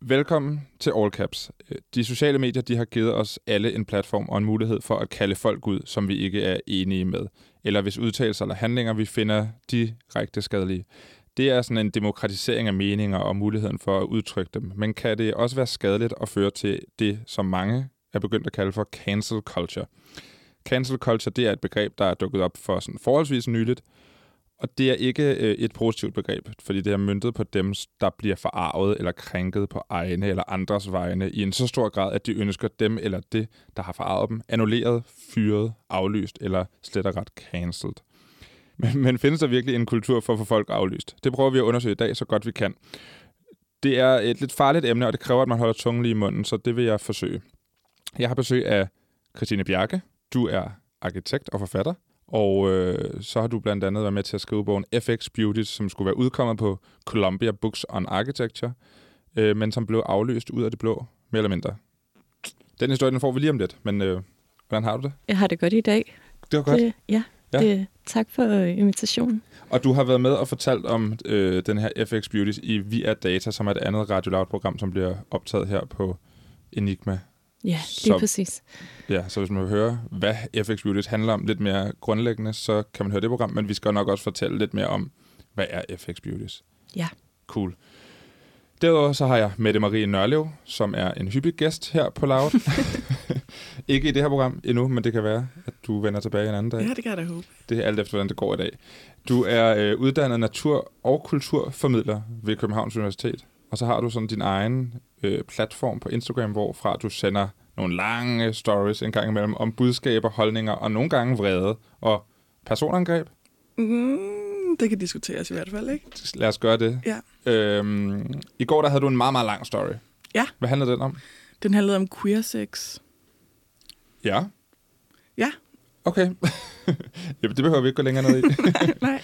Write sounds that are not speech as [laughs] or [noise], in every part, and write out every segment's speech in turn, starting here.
Velkommen til All Caps. De sociale medier de har givet os alle en platform og en mulighed for at kalde folk ud, som vi ikke er enige med, eller hvis udtalelser eller handlinger vi finder direkte skadelige. Det er sådan en demokratisering af meninger og muligheden for at udtrykke dem, men kan det også være skadeligt at føre til det, som mange er begyndt at kalde for cancel culture. Cancel culture det er et begreb, der er dukket op for sådan forholdsvis nyligt, og det er ikke øh, et positivt begreb, fordi det er myntet på dem, der bliver forarvet eller krænket på egne eller andres vegne i en så stor grad, at de ønsker dem eller det, der har forarvet dem, annulleret, fyret, aflyst eller slet og ret cancelled. [laughs] Men, men findes der virkelig en kultur for at få folk aflyst? Det prøver vi at undersøge i dag, så godt vi kan. Det er et lidt farligt emne, og det kræver, at man holder tungen lige i munden, så det vil jeg forsøge. Jeg har besøg af Christine Bjarke. Du er arkitekt og forfatter. Og øh, så har du blandt andet været med til at skrive bogen FX Beauty, som skulle være udkommet på Columbia Books on Architecture, øh, men som blev afløst ud af det blå, mere eller mindre. Den historie, den får vi lige om lidt, men øh, hvordan har du det? Jeg har det godt i dag. Det var godt. Det, ja, Ja. Det, tak for øh, invitationen. Og du har været med og fortalt om øh, den her FX Beauty i Via Data, som er et andet Radio Loud-program, som bliver optaget her på Enigma. Ja, lige Så- præcis. Ja, så hvis man vil høre, hvad FX Beauty handler om lidt mere grundlæggende, så kan man høre det program, men vi skal nok også fortælle lidt mere om, hvad er FX Beauties. Ja. Cool. Derudover så har jeg Mette Marie Nørlev, som er en hyppig gæst her på Loud. [laughs] Ikke i det her program endnu, men det kan være, at du vender tilbage en anden dag. Ja, det kan jeg da håbe. Det er alt efter, hvordan det går i dag. Du er øh, uddannet natur- og kulturformidler ved Københavns Universitet. Og så har du sådan din egen øh, platform på Instagram, hvorfra du sender nogle lange stories en gang imellem om budskaber, holdninger og nogle gange vrede og personangreb. Mm, det kan diskuteres i hvert fald, ikke? Lad os gøre det. Ja. Øhm, I går der havde du en meget, meget lang story. Ja. Hvad handlede den om? Den handlede om queer sex. Ja. Ja. Okay. [laughs] Jamen, det behøver vi ikke gå længere ned i. [laughs] Nej.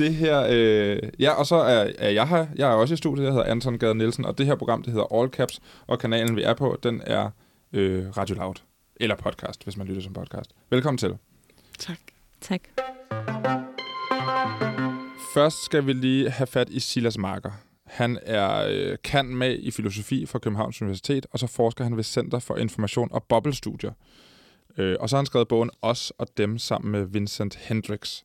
Det her, øh, ja, og så er, er jeg her. Jeg er også i studiet, jeg hedder Anton Gade Nielsen, og det her program, det hedder All Caps, og kanalen, vi er på, den er øh, Radio Loud. Eller podcast, hvis man lytter som podcast. Velkommen til. Tak. Tak. Først skal vi lige have fat i Silas Marker. Han er øh, kan med i filosofi fra Københavns Universitet, og så forsker han ved Center for Information og Bobbelstudier. Øh, og så har han skrevet bogen Os og Dem sammen med Vincent Hendricks.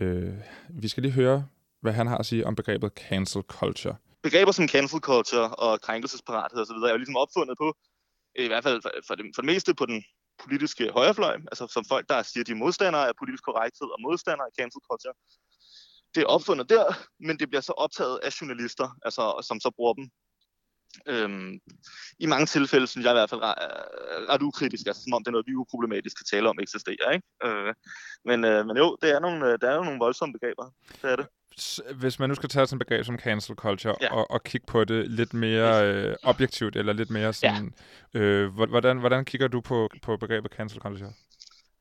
Øh, vi skal lige høre, hvad han har at sige om begrebet cancel culture. begreber som cancel culture og krænkelsesparathed osv. er jo ligesom opfundet på, i hvert fald for, for, det, for det meste på den politiske højrefløj, altså som folk, der siger, de er modstandere af politisk korrekthed og modstandere af cancel culture. Det er opfundet der, men det bliver så optaget af journalister, altså, som så bruger dem. Øhm, I mange tilfælde synes jeg i hvert fald ret, ret ukritisk, altså som om det er noget, vi uproblematisk kan tale om eksisterer. Ikke? Øh, men, øh, men jo, det er nogle, øh, der er jo nogle voldsomme begreber. Det er det. Hvis man nu skal tage sådan et begreb som cancel culture Ja. og, og kigge på det lidt mere øh, objektivt, eller lidt mere sådan... Ja. Øh, hvor- hvordan, hvordan kigger du på, på begrebet cancel culture?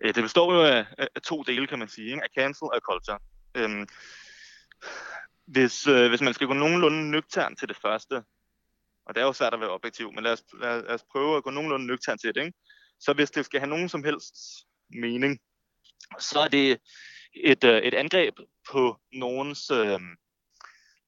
Øh, Det består jo af, af af to dele, kan man sige, ikke? af cancel og culture. Øhm, hvis, øh, hvis man skal gå nogenlunde nøgtern til det første, og det er jo svært at være objektiv, men lad os, lad, lad os prøve at gå nogenlunde nøgtern til det, ikke? så hvis det skal have nogen som helst mening, så er det et, øh, et angreb på nogens, øh,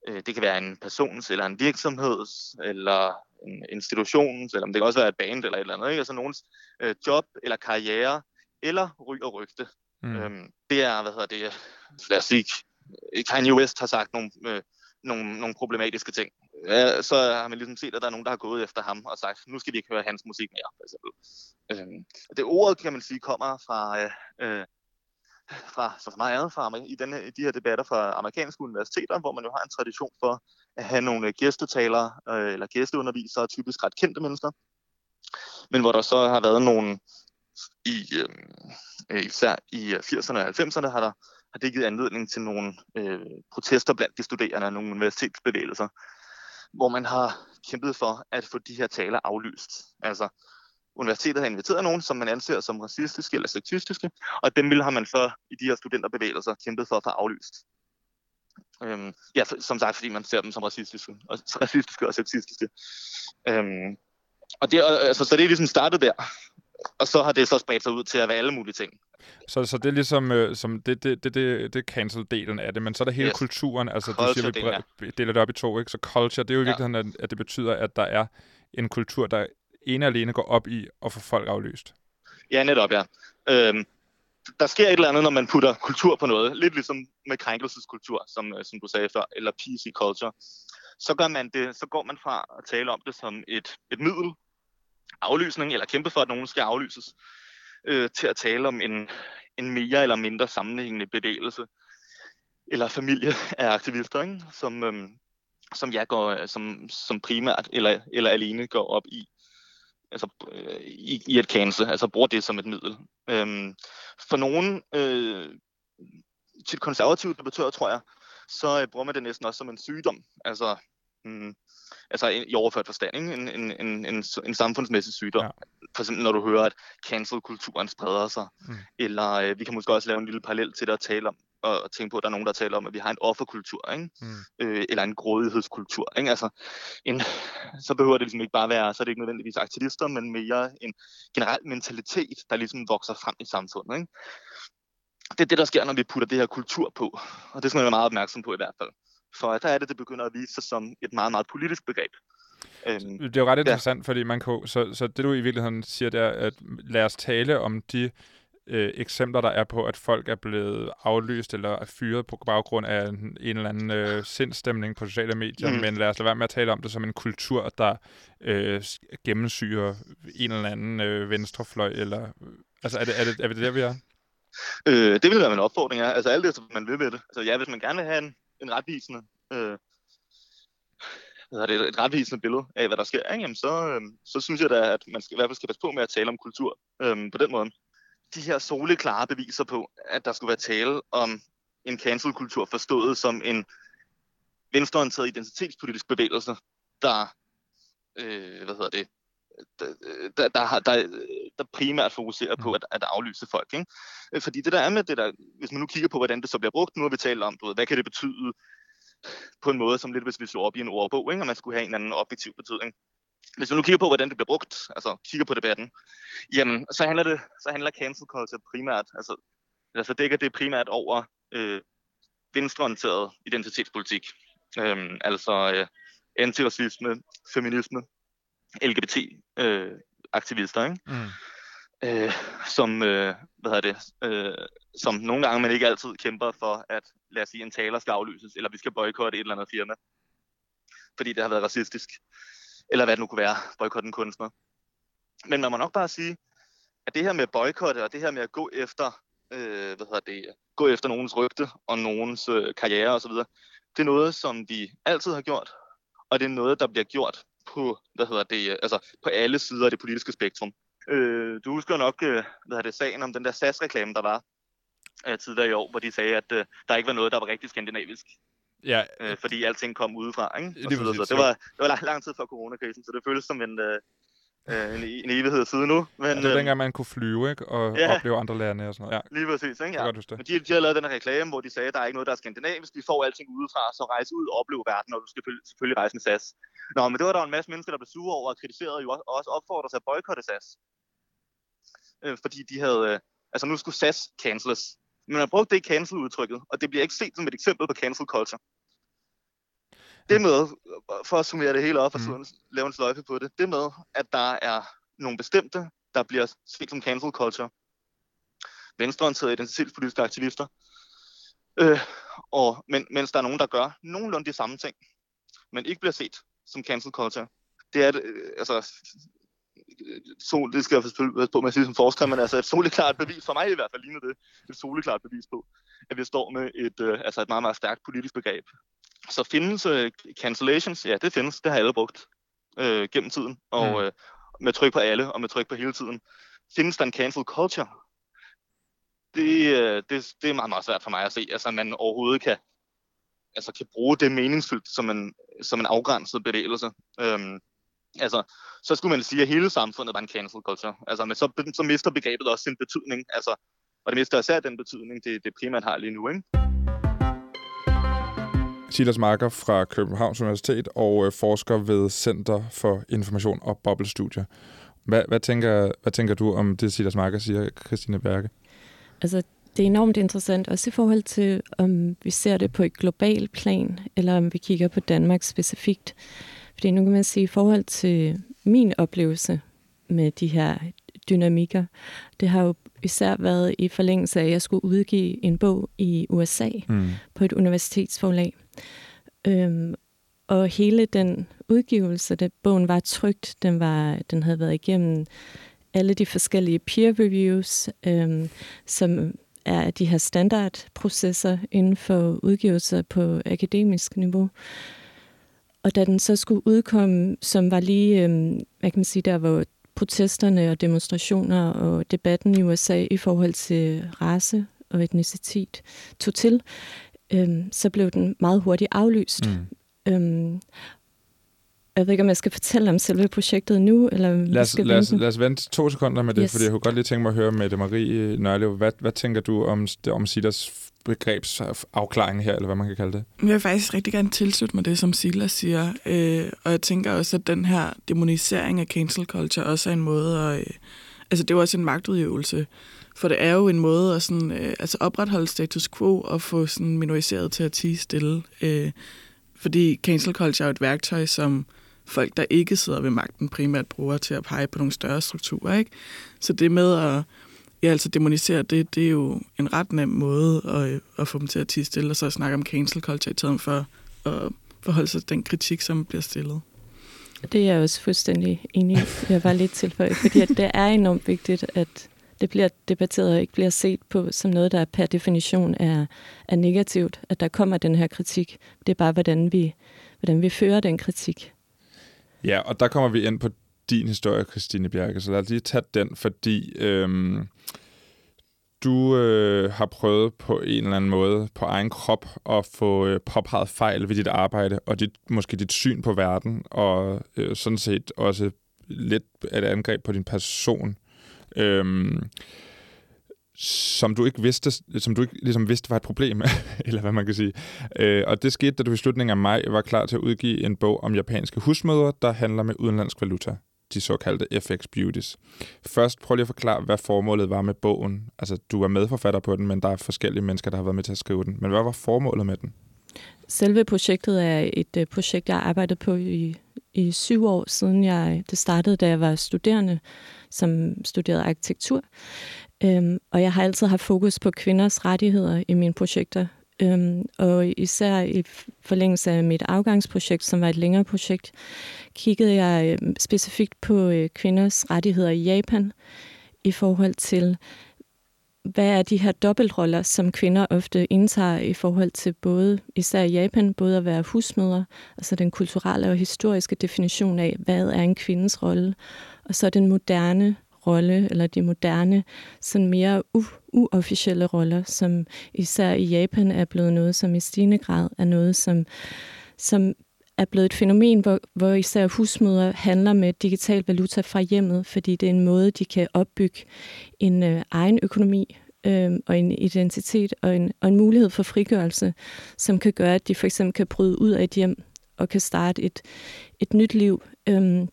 øh, det kan være en persons eller en virksomheds, eller en institutions, eller det kan også være et band eller et eller andet, ikke? altså nogens øh, job eller karriere, eller ry og rygte. Mm. Øhm, det er, hvad hedder det, lad os sige, Kanye West har sagt nogle, øh, nogle, nogle problematiske ting. Ja, så har man ligesom set, at der er nogen, der har gået efter ham og sagt, nu skal vi ikke høre hans musik mere, for eksempel. Øhm, det ordet, kan man sige, kommer fra, øh, fra så for mig fra i, denne, i de her debatter fra amerikanske universiteter, hvor man jo har en tradition for at have nogle gæstetalere øh, eller gæsteundervisere, typisk ret kendte mennesker, men hvor der så har været nogle i, øh, øh især i 80'erne og 90'erne har der har det givet anledning til nogle øh, protester blandt de studerende og nogle universitetsbevægelser, hvor man har kæmpet for at få de her taler aflyst. Altså, universitetet har inviteret nogen, som man anser som racistiske eller sexistiske, og dem vil har man så i de her studenterbevægelser kæmpet for at få aflyst. Øhm, ja, for, som sagt, fordi man ser dem som racistiske og, racistiske og sexistiske. Øhm, og det, altså, så det er ligesom startet der. Og så har det så spredt sig ud til at være alle mulige ting. Så, så det er ligesom øh, som det, det, det, det, det cancel-delen af det, men så er der hele Yes. kulturen, altså Culture, siger, vi bre- deler det op i to, ikke? Så culture, det er jo i Ja. virkeligheden, at, at det betyder, at der er en kultur, der ene og alene går op i at få folk aflyst. Ja, netop, ja. Øhm, der sker et eller andet, når man putter kultur på noget. Lidt ligesom med krænkelseskultur, som, øh, som du sagde før, eller PC culture. Så, gør man det, så går man fra at tale om det som et, et middel, aflysning, eller kæmpe for, at nogen skal aflyses, øh, til at tale om en, en mere eller mindre sammenhængende bevægelse, eller familie af aktivister, ikke? Som, øh, som jeg går, øh, som, som primært eller, eller alene går op i altså, øh, i, i et kanse, altså bruger det som et middel. Øhm, for nogen, øh, til konservative debattører, tror jeg, så øh, bruger man det næsten også som en sygdom. Altså, mm, altså i overført forstand, ikke? En, en, en, en, en samfundsmæssig sygdom. Ja. For eksempel når du hører, at cancel-kulturen spreder sig. Mm. Eller øh, vi kan måske også lave en lille parallel til det at tale om, og, og tænke på, at der er nogen, der taler om, at vi har en offerkultur, ikke? Mm. øh, eller en grådighedskultur. Ikke? Altså, en, så behøver det ligesom ikke bare være, så er det ikke nødvendigvis aktivister, men mere en generel mentalitet, der ligesom vokser frem i samfundet. Ikke? Det er det, der sker, når vi putter det her kultur på, og det skal man være meget opmærksom på i hvert fald. For der er det, det begynder at vise sig som et meget, meget politisk begreb. Øhm, Det er jo ret interessant, fordi man kan, så, så det du i virkeligheden siger, det er, at lad os tale om de øh, eksempler, der er på, at folk er blevet aflyst eller fyret på baggrund af en, en eller anden øh, sindstemning på sociale medier, mm. Men lad os lade være med at tale om det som en kultur, der øh, gennemsyrer en eller anden øh, venstrefløj, eller... Altså, er det, er det, er det der, vi er? Øh, det vil være min opfordring, ja. Altså alt det, som man vil med det. Altså ja, hvis man gerne vil have en, en retvisende, øh, hvad hedder det, et retvisende billede af, hvad der sker, ikke? Jamen, så, øh, så synes jeg da, at man skal, i hvert fald skal passe på med at tale om kultur øh, på den måde. De her soleklare beviser på, at der skulle være tale om en cancel-kultur forstået som en venstreorienteret identitetspolitisk bevægelse, der, øh, hvad hedder det, der, der, der, der, primært fokuserer på at, at aflyse folk. Ikke? Øh, Fordi det der er med det der, hvis man nu kigger på, hvordan det så bliver brugt, nu har vi talt om, du ved, hvad kan det betyde på en måde, som lidt hvis vi slår op i en ordbog, ikke? og man skulle have en anden objektiv betydning. Hvis vi nu kigger på, hvordan det bliver brugt, altså kigger på debatten, jamen, så handler det, så handler cancel culture primært, altså, altså dækker det primært over øh, venstreorienteret identitetspolitik. Øhm, altså øh, antiracisme, feminisme, LGBT-aktivister, ikke? Mm. øh, som, øh, hvad hedder det, øh, som nogle gange, men ikke altid kæmper for, at lad os sige, en taler skal aflyses, eller vi skal boykotte et eller andet firma, fordi det har været racistisk, eller hvad det nu kunne være, boykotte en kunstner. Men man må nok bare sige, at det her med boykotte, og det her med at gå efter, øh, hvad hedder det, gå efter nogens rygte, og nogens øh, karriere osv., det er noget, som vi altid har gjort, og det er noget, der bliver gjort på, hvad hedder det, øh, altså på alle sider af det politiske spektrum. Øh, du husker nok, øh, hvad det, sagen om den der SAS-reklame, der var øh, tidligere i år, hvor de sagde, at øh, der ikke var noget, der var rigtig skandinavisk, Ja, øh, fordi alting kom udefra. Ikke? Og så så det, var, det var lang, lang tid før coronakrisen, så det føles som en, øh, øh, en, en evighed siden nu. Men, ja, det var øh, dengang, man kunne flyve, ikke? Og ja. opleve andre lande og sådan noget. Ja, Lige præcis, ikke? Ja. det. Men de, de har lavet den her reklame, hvor de sagde, at der er ikke noget, der er skandinavisk. Vi får alting udefra, så rejse ud og opleve verden, og du skal selvfølgelig- rejse med SAS. Nå, men det var der en masse mennesker, der blev sure over og kritiserede jo også, og også opfordrede sig at boykotte SAS. Øh, fordi de havde... Øh, altså nu skulle SAS canceles. Men man brugte det cancel-udtrykket, og det bliver ikke set som et eksempel på cancel culture. Det med, for at summere det hele op og Mm. lave en sløjfe på det, det med, at der er nogle bestemte, der bliver set som cancel culture, venstreorienterede identitetspolitiske aktivister, øh, og, men, mens der er nogen, der gør nogenlunde de samme ting, men ikke bliver set som cancel culture. Det er, øh, altså, sol, det skal jeg passe på med at sige som forsker, men altså et soleklart bevis, for mig i hvert fald ligner det, et soleklart bevis på, at vi står med et, øh, altså et meget, meget stærkt politisk begreb. Så findes øh, cancellations, ja det findes, det har alle brugt øh, gennem tiden, og Mm. øh, med tryk på alle, og med tryk på hele tiden. Findes der en cancel culture? Det, øh, det, det er meget, meget svært for mig at se, altså man overhovedet kan, altså kan bruge det meningsfyldt som en, som en afgrænset bevægelse. Øhm, altså, så skulle man sige, at hele samfundet var en cancel culture. Altså, men så, så mister begrebet også sin betydning. Altså, og det mister især den betydning, det, det primært har lige nu. Ikke? Silas Marker fra Københavns Universitet og øh, forsker ved Center for Information og Bobbelstudier. Hvad, hvad, tænker, hvad tænker du om det, Silas Marker siger, Christine Berge? Altså, det er enormt interessant, også i forhold til, om vi ser det på et globalt plan, eller om vi kigger på Danmark specifikt. Fordi nu kan man sige, i forhold til min oplevelse med de her dynamikker, det har jo især været i forlængelse af, at jeg skulle udgive en bog i USA mm. på et universitetsforlag. Øhm, og hele den udgivelse, det, bogen var trygt, den, var, den havde været igennem alle de forskellige peer reviews, øhm, som er de her standardprocesser inden for udgivelser på akademisk niveau. Og da den så skulle udkomme, som var lige, øhm, hvad kan man sige, der hvor protesterne og demonstrationer og debatten i USA i forhold til race og etnicitet tog til, øhm, så blev den meget hurtigt aflyst. Mm. Øhm, jeg ved ikke, om jeg skal fortælle om selve projektet nu, eller lad os, skal lad, os, lad os vente to sekunder med det, yes. fordi jeg kunne godt lige tænke mig at høre med Marie Nørlev. Hvad, hvad tænker du om, om Sidas begrebsafklaring her, eller hvad man kan kalde det? Jeg vil faktisk rigtig gerne tilslutte mig det, som Silla siger. Øh, og jeg tænker også, at den her demonisering af cancel culture også er en måde at... Øh, altså, det er jo også en magtudøvelse. For det er jo en måde at sådan, øh, altså opretholde status quo og få sådan minoriseret til at tige stille. Øh, fordi cancel culture er et værktøj, som folk, der ikke sidder ved magten, primært bruger til at pege på nogle større strukturer. Ikke? Så det med at ja, altså demonisere det, det er jo en ret nem måde at, øh, at få dem til at tige stille, og så snakke om cancel culture i stedet for at forholde sig til den kritik, som bliver stillet. Det er jeg også fuldstændig enig i. Jeg var lidt tilføjet, fordi at det er enormt vigtigt, at det bliver debatteret og ikke bliver set på som noget, der per definition er, er negativt, at der kommer den her kritik. Det er bare, hvordan vi, hvordan vi fører den kritik. Ja, og der kommer vi ind på din historie, Christine Bjerke, så lad os lige tage den, fordi øhm, du øh, har prøvet på en eller anden måde på egen krop at få øh, påpeget fejl ved dit arbejde, og dit, måske dit syn på verden, og øh, sådan set også lidt et angreb på din person. Øhm, som du ikke vidste, som du ikke ligesom vidste var et problem, [laughs] eller hvad man kan sige. Øh, og det skete, da du i slutningen af maj var klar til at udgive en bog om japanske husmødre, der handler med udenlandsk valuta, de såkaldte FX Beauties. Først prøv lige at forklare, hvad formålet var med bogen. Altså, du var medforfatter på den, men der er forskellige mennesker, der har været med til at skrive den. Men hvad var formålet med den? Selve projektet er et øh, projekt, jeg har arbejdet på i, i syv år, siden jeg, det startede, da jeg var studerende, som studerede arkitektur. Øhm, og jeg har altid haft fokus på kvinders rettigheder i mine projekter. Øhm, og især i forlængelse af mit afgangsprojekt, som var et længere projekt, kiggede jeg øhm, specifikt på øh, kvinders rettigheder i Japan i forhold til, hvad er de her dobbeltroller, som kvinder ofte indtager i forhold til både, især i Japan, både at være husmødre, altså den kulturelle og historiske definition af, hvad er en kvindes rolle, og så den moderne rolle, eller de moderne, sådan mere u- uofficielle roller, som især i Japan er blevet noget, som i stigende grad er noget, som, som er blevet et fænomen, hvor, hvor især husmødre handler med digital valuta fra hjemmet, fordi det er en måde, de kan opbygge en øh, egen økonomi øh, og en identitet og en, og en mulighed for frigørelse, som kan gøre, at de for eksempel kan bryde ud af et hjem og kan starte et, et nyt liv. Øh,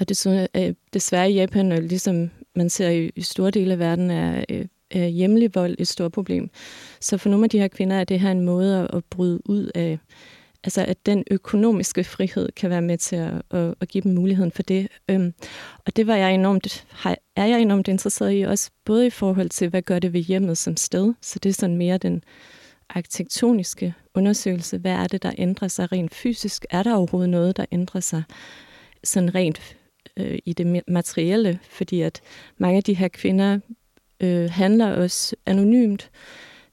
og det så, øh, desværre i Japan, og ligesom man ser i, i store dele af verden, er, øh, hjemlig vold et stort problem. Så for nogle af de her kvinder er det her en måde at, at bryde ud af, altså at den økonomiske frihed kan være med til at, at, at give dem muligheden for det. Øhm, og det var jeg enormt, er jeg enormt interesseret i, også både i forhold til, hvad gør det ved hjemmet som sted, så det er sådan mere den arkitektoniske undersøgelse. Hvad er det, der ændrer sig rent fysisk? Er der overhovedet noget, der ændrer sig sådan rent øh, i det materielle? Fordi at mange af de her kvinder øh, handler også anonymt,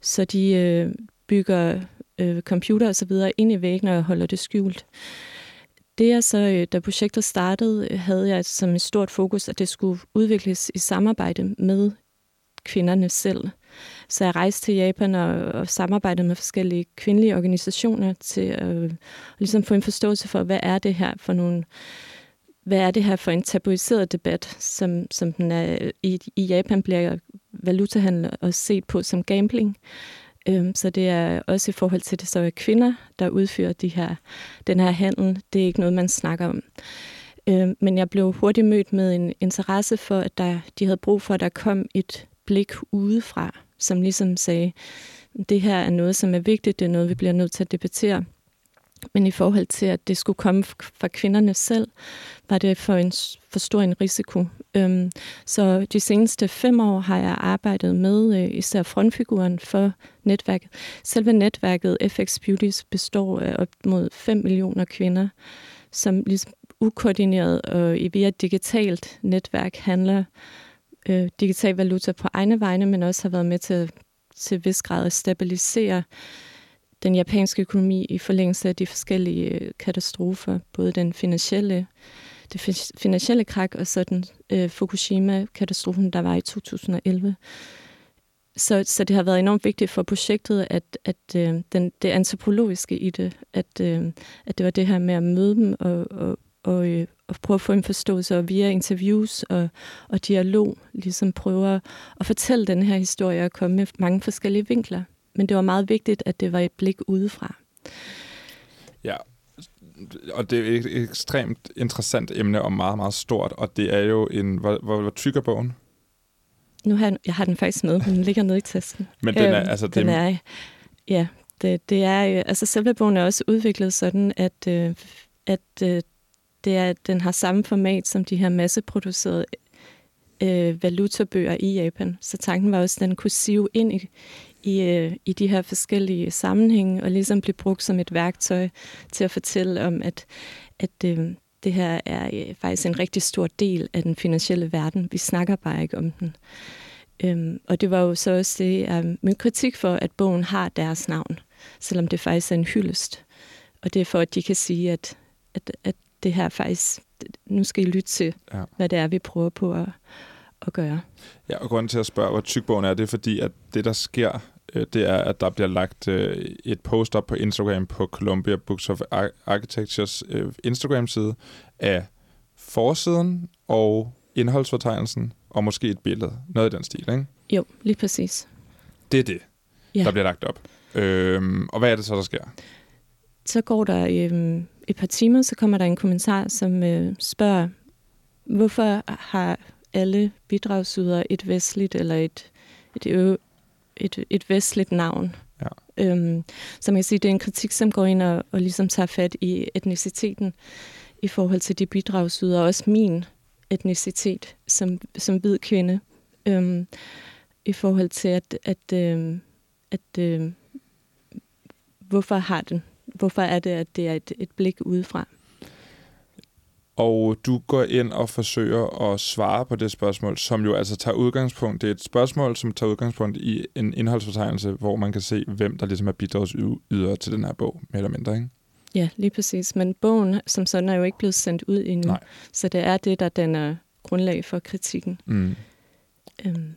så de øh, bygger øh, computer og så videre ind i væggene og holder det skjult. Det er så, øh, da projektet startede, øh, havde jeg som et stort fokus, at det skulle udvikles i samarbejde med kvinderne selv. Så jeg rejste til Japan og, og samarbejdede med forskellige kvindelige organisationer til at, at ligesom få en forståelse for, hvad er det her for nogle hvad er det her for en tabuiseret debat, som, som den er øh, i, i Japan bliver valutahandel også set på som gambling. Øhm, så det er også i forhold til det, så er kvinder, der udfører de her, den her handel. Det er ikke noget, man snakker om. Øhm, men jeg blev hurtigt mødt med en interesse for, at der, de havde brug for, at der kom et blik udefra som ligesom sagde, det her er noget, som er vigtigt, det er noget, vi bliver nødt til at debattere. Men i forhold til, at det skulle komme fra kvinderne selv, var det for, en, for stor en risiko. Øhm, så de seneste fem år har jeg arbejdet med øh, især frontfiguren for netværket. Selve netværket FX Beauties består af op mod 5 millioner kvinder, som ligesom ukoordineret og i via digitalt netværk handler øh, digital valuta på egne vegne, men også har været med til til vis grad at stabilisere den japanske økonomi i forlængelse af de forskellige øh, katastrofer, både den finansielle, det finansielle krak og så den øh, Fukushima-katastrofen, der var i 2011. Så, så det har været enormt vigtigt for projektet, at, at øh, den, det antropologiske i det, at, øh, at det var det her med at møde dem og, og, og, øh, og prøve at få en forståelse, og via interviews og, og dialog ligesom prøve at fortælle den her historie og komme med mange forskellige vinkler. Men det var meget vigtigt, at det var et blik udefra. Ja, og det er et ekstremt interessant emne og meget, meget stort, og det er jo en... Hvor, hvor, hvor tyk er bogen? Nu har jeg, jeg har den faktisk med, men den ligger nede i tasken. Men den er, øhm, altså... Den det... er, ja, det, det er, altså selve bogen er også udviklet sådan, at, øh, at øh, det er, den har samme format som de her masseproducerede øh, valutabøger i Japan. Så tanken var også, at den kunne sive ind i, i, øh, i de her forskellige sammenhænge, og ligesom blive brugt som et værktøj til at fortælle om, at, at øh, det her er øh, faktisk en rigtig stor del af den finansielle verden. Vi snakker bare ikke om den. Øhm, og det var jo så også det, um, min kritik for, at bogen har deres navn, selvom det faktisk er en hyldest. Og det er for, at de kan sige, at, at, at det her faktisk, nu skal I lytte til, ja. hvad det er, vi prøver på at, at gøre. Ja, og grunden til at spørge, hvor tyk bogen er, det er fordi, at det, der sker, øh, det er, at der bliver lagt øh, et post op på Instagram på Columbia Books of Architectures øh, Instagram-side af forsiden og indholdsfortegnelsen, og måske et billede. Noget i den stil, ikke? Jo, lige præcis. Det er det, ja. der bliver lagt op. Øhm, og hvad er det så, der sker? Så går der øhm, et par timer, så kommer der en kommentar, som øh, spørger, hvorfor har alle bidragsydere et vestligt eller et, et, et, et, vestligt navn? Ja. Øhm, så man kan sige, det er en kritik, som går ind og, og ligesom tager fat i etniciteten i forhold til de bidragsydere, også min etnicitet som, som hvid kvinde, øhm, i forhold til, at, at, øh, at øh, hvorfor har den hvorfor er det, at det er et, et blik udefra? Og du går ind og forsøger at svare på det spørgsmål, som jo altså tager udgangspunkt. Det er et spørgsmål, som tager udgangspunkt i en indholdsfortegnelse, hvor man kan se, hvem der ligesom er bidragsyder til den her bog, mere eller mindre, ikke? Ja, lige præcis. Men bogen som sådan er jo ikke blevet sendt ud endnu. Nej. Så det er det, der danner grundlag for kritikken. Mm. Øhm,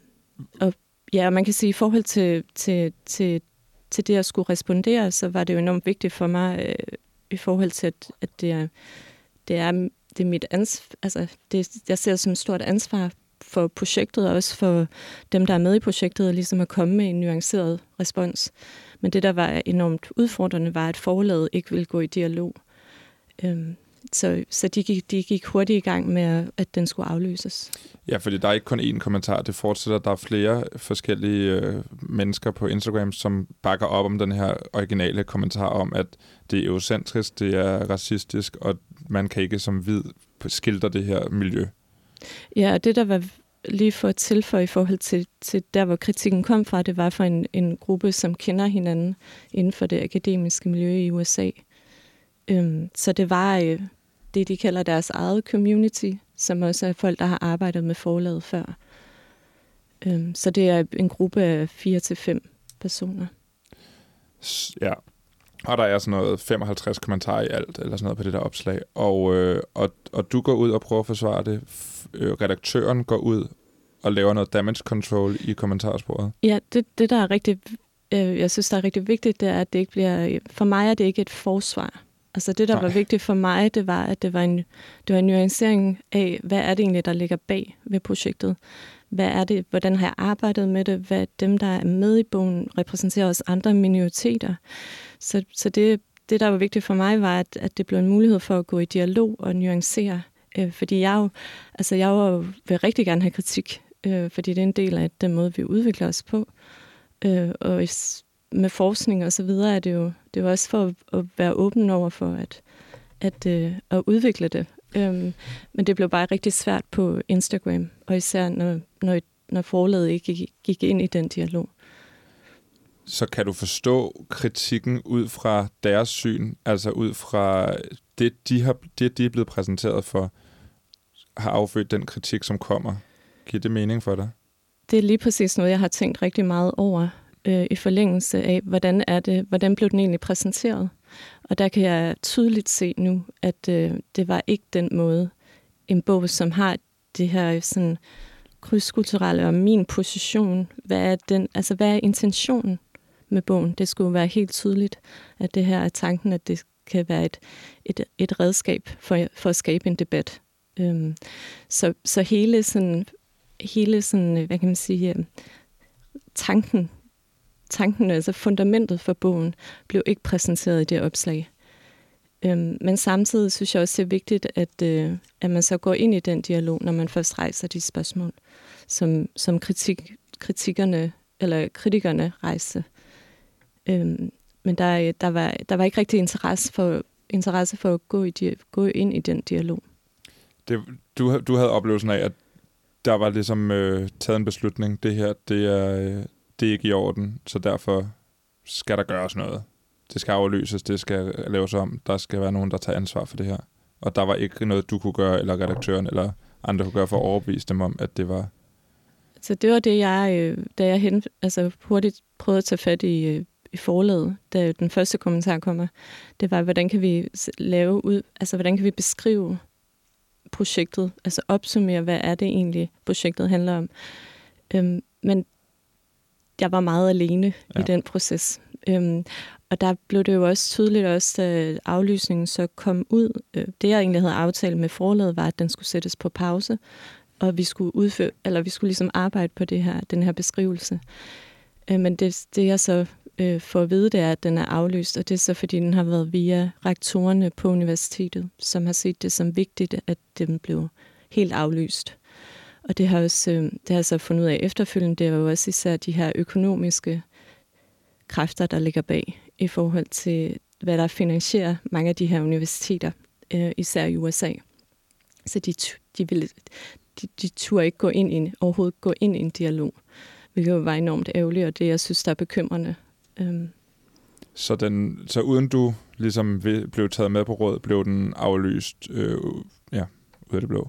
og ja, man kan sige, i forhold til, til, til til det at skulle respondere, så var det jo enormt vigtigt for mig øh, i forhold til, at, at det, er, det, er, det er mit ansvar, altså det, jeg ser det som et stort ansvar for projektet, og også for dem, der er med i projektet, ligesom at komme med en nuanceret respons. Men det, der var enormt udfordrende, var, at forlaget ikke ville gå i dialog. Øhm, så, så de, gik, de gik hurtigt i gang med, at den skulle afløses. Ja, fordi der er ikke kun én kommentar. Det fortsætter. Der er flere forskellige øh, mennesker på Instagram, som bakker op om den her originale kommentar om, at det er eurocentrisk, det er racistisk, og man kan ikke som hvid skildre det her miljø. Ja, og det der var lige for at tilføje i forhold til, til der, hvor kritikken kom fra, det var for en, en gruppe, som kender hinanden inden for det akademiske miljø i USA. Øhm, så det var øh, det, de kalder deres eget community, som også er folk, der har arbejdet med forlaget før. Øhm, så det er en gruppe af fire til fem personer. Ja, og der er sådan noget 55 kommentarer i alt, eller sådan noget på det der opslag. Og, øh, og, og du går ud og prøver at forsvare det. Øh, redaktøren går ud og laver noget damage control i kommentarsporet. Ja, det, det der er rigtig, øh, jeg synes, der er rigtig vigtigt, det er, at det ikke bliver, for mig er det ikke et forsvar. Altså det, der Nej. var vigtigt for mig, det var, at det var, en, det var en nuancering af, hvad er det egentlig, der ligger bag ved projektet. Hvad er det, hvordan har jeg arbejdet med det? Hvad dem, der er med i bogen, repræsenterer også andre minoriteter. Så, så det, det, der var vigtigt for mig, var, at, at det blev en mulighed for at gå i dialog og nuancere. Øh, fordi jeg jo, altså jeg jo vil rigtig gerne have kritik, øh, fordi det er en del af den måde, vi udvikler os på. Øh, og med forskning og så videre er det jo, det er også for at, at være åben over for at, at, øh, at udvikle det. Øhm, men det blev bare rigtig svært på Instagram, og især når, når, når forlaget ikke gik ind i den dialog. Så kan du forstå kritikken ud fra deres syn, altså ud fra det, de, har, det, de er blevet præsenteret for, har affødt den kritik, som kommer? Giver det mening for dig? Det er lige præcis noget, jeg har tænkt rigtig meget over øh, i forlængelse af, hvordan er det, hvordan blev den egentlig præsenteret? Og der kan jeg tydeligt se nu, at øh, det var ikke den måde, en bog, som har det her sådan krydskulturelle og min position, hvad er, den, altså, hvad er intentionen med bogen? Det skulle være helt tydeligt, at det her er tanken, at det kan være et, et, et redskab for, for at skabe en debat. Øhm, så, så hele sådan, hele sådan, hvad kan man sige, øhm, tanken tanken, altså fundamentet for bogen, blev ikke præsenteret i det opslag. Øhm, men samtidig synes jeg også, det er vigtigt, at, øh, at man så går ind i den dialog, når man først rejser de spørgsmål, som, som kritik, kritikerne eller kritikerne rejste. Øhm, men der, der, var, der var ikke rigtig interesse for, interesse for at gå, i, gå ind i den dialog. Det, du, du havde oplevelsen af, at der var ligesom øh, taget en beslutning. Det her, det er, øh, det er ikke i orden, så derfor skal der gøres noget. Det skal aflyses, det skal laves om, der skal være nogen, der tager ansvar for det her. Og der var ikke noget, du kunne gøre, eller redaktøren, eller andre kunne gøre for at overbevise dem om, at det var... Så det var det, jeg, øh, da jeg hen, altså hurtigt prøvede at tage fat i, øh, i forlaget, da den første kommentar kommer, det var, hvordan kan vi lave ud, altså hvordan kan vi beskrive projektet, altså opsummere, hvad er det egentlig, projektet handler om. Øhm, men jeg var meget alene ja. i den proces. Øhm, og der blev det jo også tydeligt, også, at aflysningen så kom ud. Øh, det, jeg egentlig havde aftalt med forlaget, var, at den skulle sættes på pause, og vi skulle udføre, eller vi skulle ligesom arbejde på det her, den her beskrivelse. Øh, men det, det, jeg så øh, får at vide, det er, at den er aflyst, og det er så, fordi den har været via rektorerne på universitetet, som har set det som vigtigt, at den blev helt aflyst. Og det har, også, øh, det har jeg så fundet ud af efterfølgende, det er jo også især de her økonomiske kræfter, der ligger bag i forhold til, hvad der finansierer mange af de her universiteter, øh, især i USA. Så de, de, ville, de, de turde ikke gå ind i, overhovedet gå ind i en dialog, hvilket var enormt ærgerligt, og det, jeg synes, der er bekymrende. Øhm. Så, den, så uden du ligesom blev taget med på råd, blev den aflyst øh, ja, ud af det blå?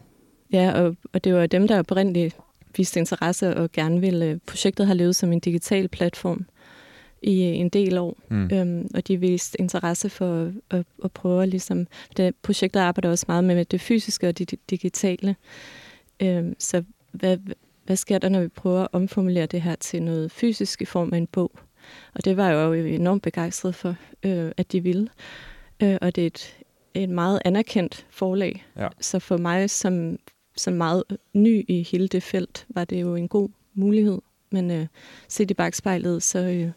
Ja, og, og det var dem, der oprindeligt viste interesse og gerne ville. Projektet har levet som en digital platform i en del år, mm. øhm, og de viste interesse for at, at, at prøve ligesom... Det, projektet arbejder også meget med det fysiske og det digitale. Øhm, så hvad, hvad sker der, når vi prøver at omformulere det her til noget fysisk i form af en bog? Og det var jeg jo enormt begejstret for, øh, at de ville. Øh, og det er et, et meget anerkendt forlag. Ja. Så for mig som som meget ny i hele det felt, var det jo en god mulighed. Men øh, set i bagspejlet, så, øh,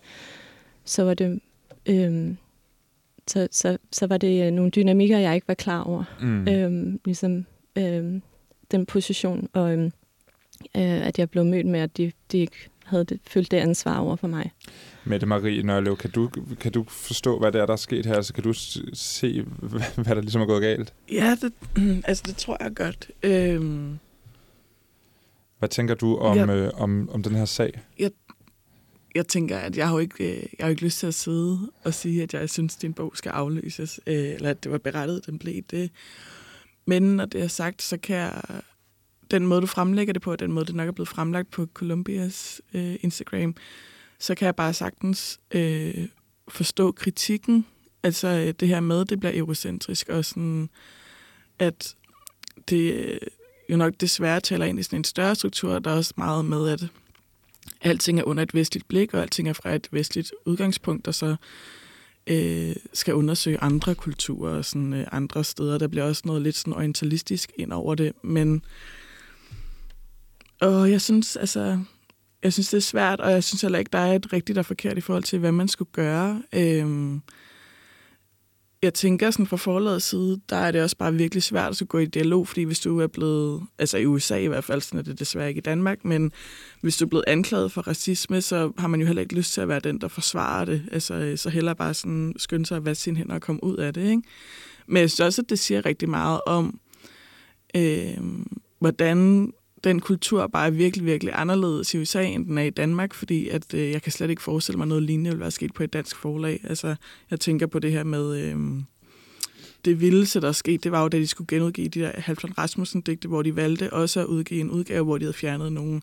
så var det... Øh, så, så, så var det øh, nogle dynamikker, jeg ikke var klar over. Mm. Øh, ligesom øh, den position, og øh, at jeg blev mødt med, at de, de ikke havde det, følt det ansvar over for mig. Mette Marie Nørlev, kan du, kan du forstå, hvad det er, der er sket her? Altså, kan du se, [laughs] hvad der ligesom er gået galt? Ja, det, [clears throat] altså, det tror jeg godt. Øhm, hvad tænker du om, jeg, øh, om, om den her sag? Jeg, jeg tænker, at jeg har jo ikke, øh, jeg har ikke lyst til at sidde og sige, at jeg synes, at din bog skal afløses, øh, eller at det var berettet, den blev det. Men når det er sagt, så kan jeg den måde, du fremlægger det på, den måde, det nok er blevet fremlagt på Columbias øh, Instagram, så kan jeg bare sagtens øh, forstå kritikken. Altså øh, det her med, det bliver eurocentrisk, og sådan, at det øh, jo nok desværre taler ind i sådan en større struktur, der er også meget med, at alting er under et vestligt blik, og alting er fra et vestligt udgangspunkt, og så øh, skal undersøge andre kulturer og sådan, øh, andre steder. Der bliver også noget lidt sådan orientalistisk ind over det, men og jeg synes, altså, jeg synes, det er svært, og jeg synes heller ikke, der er et rigtigt og forkert i forhold til, hvad man skulle gøre. Øhm, jeg tænker sådan fra forlagets side, der er det også bare virkelig svært at gå i dialog, fordi hvis du er blevet, altså i USA i hvert fald, sådan er det desværre ikke i Danmark, men hvis du er blevet anklaget for racisme, så har man jo heller ikke lyst til at være den, der forsvarer det. Altså, øh, så heller bare sådan skynde sig at vaske sine hænder og komme ud af det, ikke? Men jeg synes også, at det siger rigtig meget om, øh, hvordan den kultur bare er virkelig, virkelig anderledes i USA, end den er i Danmark, fordi at, øh, jeg kan slet ikke forestille mig noget lignende vil være sket på et dansk forlag. Altså, jeg tænker på det her med øh, det vildeste, der skete, det var jo, da de skulle genudgive de der Halvdan Rasmussen-digte, hvor de valgte også at udgive en udgave, hvor de havde fjernet nogle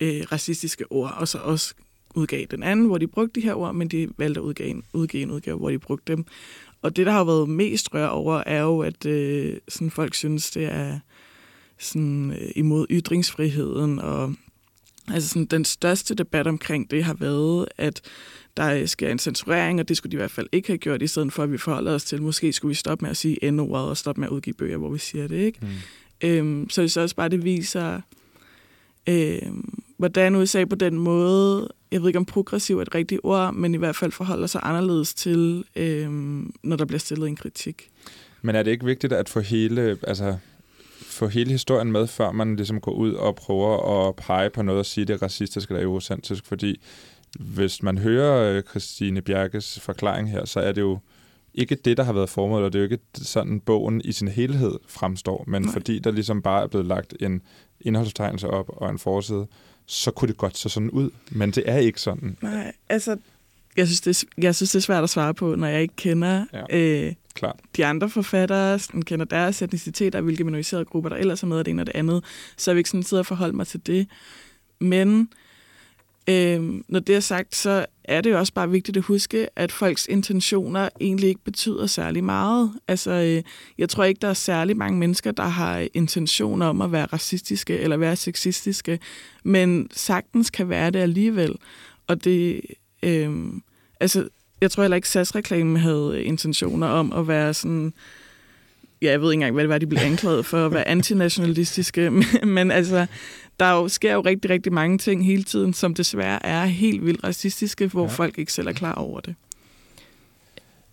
øh, racistiske ord, og så også udgav den anden, hvor de brugte de her ord, men de valgte at udgive en, udgive en udgave, hvor de brugte dem. Og det, der har været mest rør over, er jo, at øh, sådan folk synes, det er sådan, øh, imod ytringsfriheden. Og altså sådan, den største debat omkring det har været, at der sker en censurering, og det skulle de i hvert fald ikke have gjort, i stedet for at vi forholder os til, måske skulle vi stoppe med at sige n-ordet og stoppe med at udgive bøger, hvor vi siger det. ikke. Mm. Øhm, så det så også bare, det viser, øhm, hvordan USA på den måde, jeg ved ikke om progressiv er et rigtigt ord, men i hvert fald forholder sig anderledes til, øhm, når der bliver stillet en kritik. Men er det ikke vigtigt at få hele, altså få hele historien med, før man ligesom går ud og prøver at pege på noget og sige, det er racistisk eller eurocentrisk, fordi hvis man hører øh, Christine Bjerkes forklaring her, så er det jo ikke det, der har været formålet, og det er jo ikke sådan, bogen i sin helhed fremstår, men Nej. fordi der ligesom bare er blevet lagt en indholdsbetegnelse op og en forside, så kunne det godt se sådan ud, men det er ikke sådan. Nej, altså, jeg synes, det, jeg synes, det er svært at svare på, når jeg ikke kender ja. øh, Klart. de andre forfattere, sådan, kender deres etniciteter, hvilke minoriserede grupper, der ellers er med og det ene og det andet, så jeg vil ikke sådan sidde og forholde mig til det. Men øh, når det er sagt, så er det jo også bare vigtigt at huske, at folks intentioner egentlig ikke betyder særlig meget. Altså, øh, jeg tror ikke, der er særlig mange mennesker, der har intentioner om at være racistiske eller være sexistiske, men sagtens kan være det alligevel. Og det, øh, altså, jeg tror heller ikke, SAS-reklamen havde intentioner om at være sådan... Ja, jeg ved ikke engang, hvad det var, de blev anklaget for at være antinationalistiske, [laughs] men, men altså, der jo, sker jo rigtig, rigtig mange ting hele tiden, som desværre er helt vildt racistiske, hvor ja. folk ikke selv er klar over det.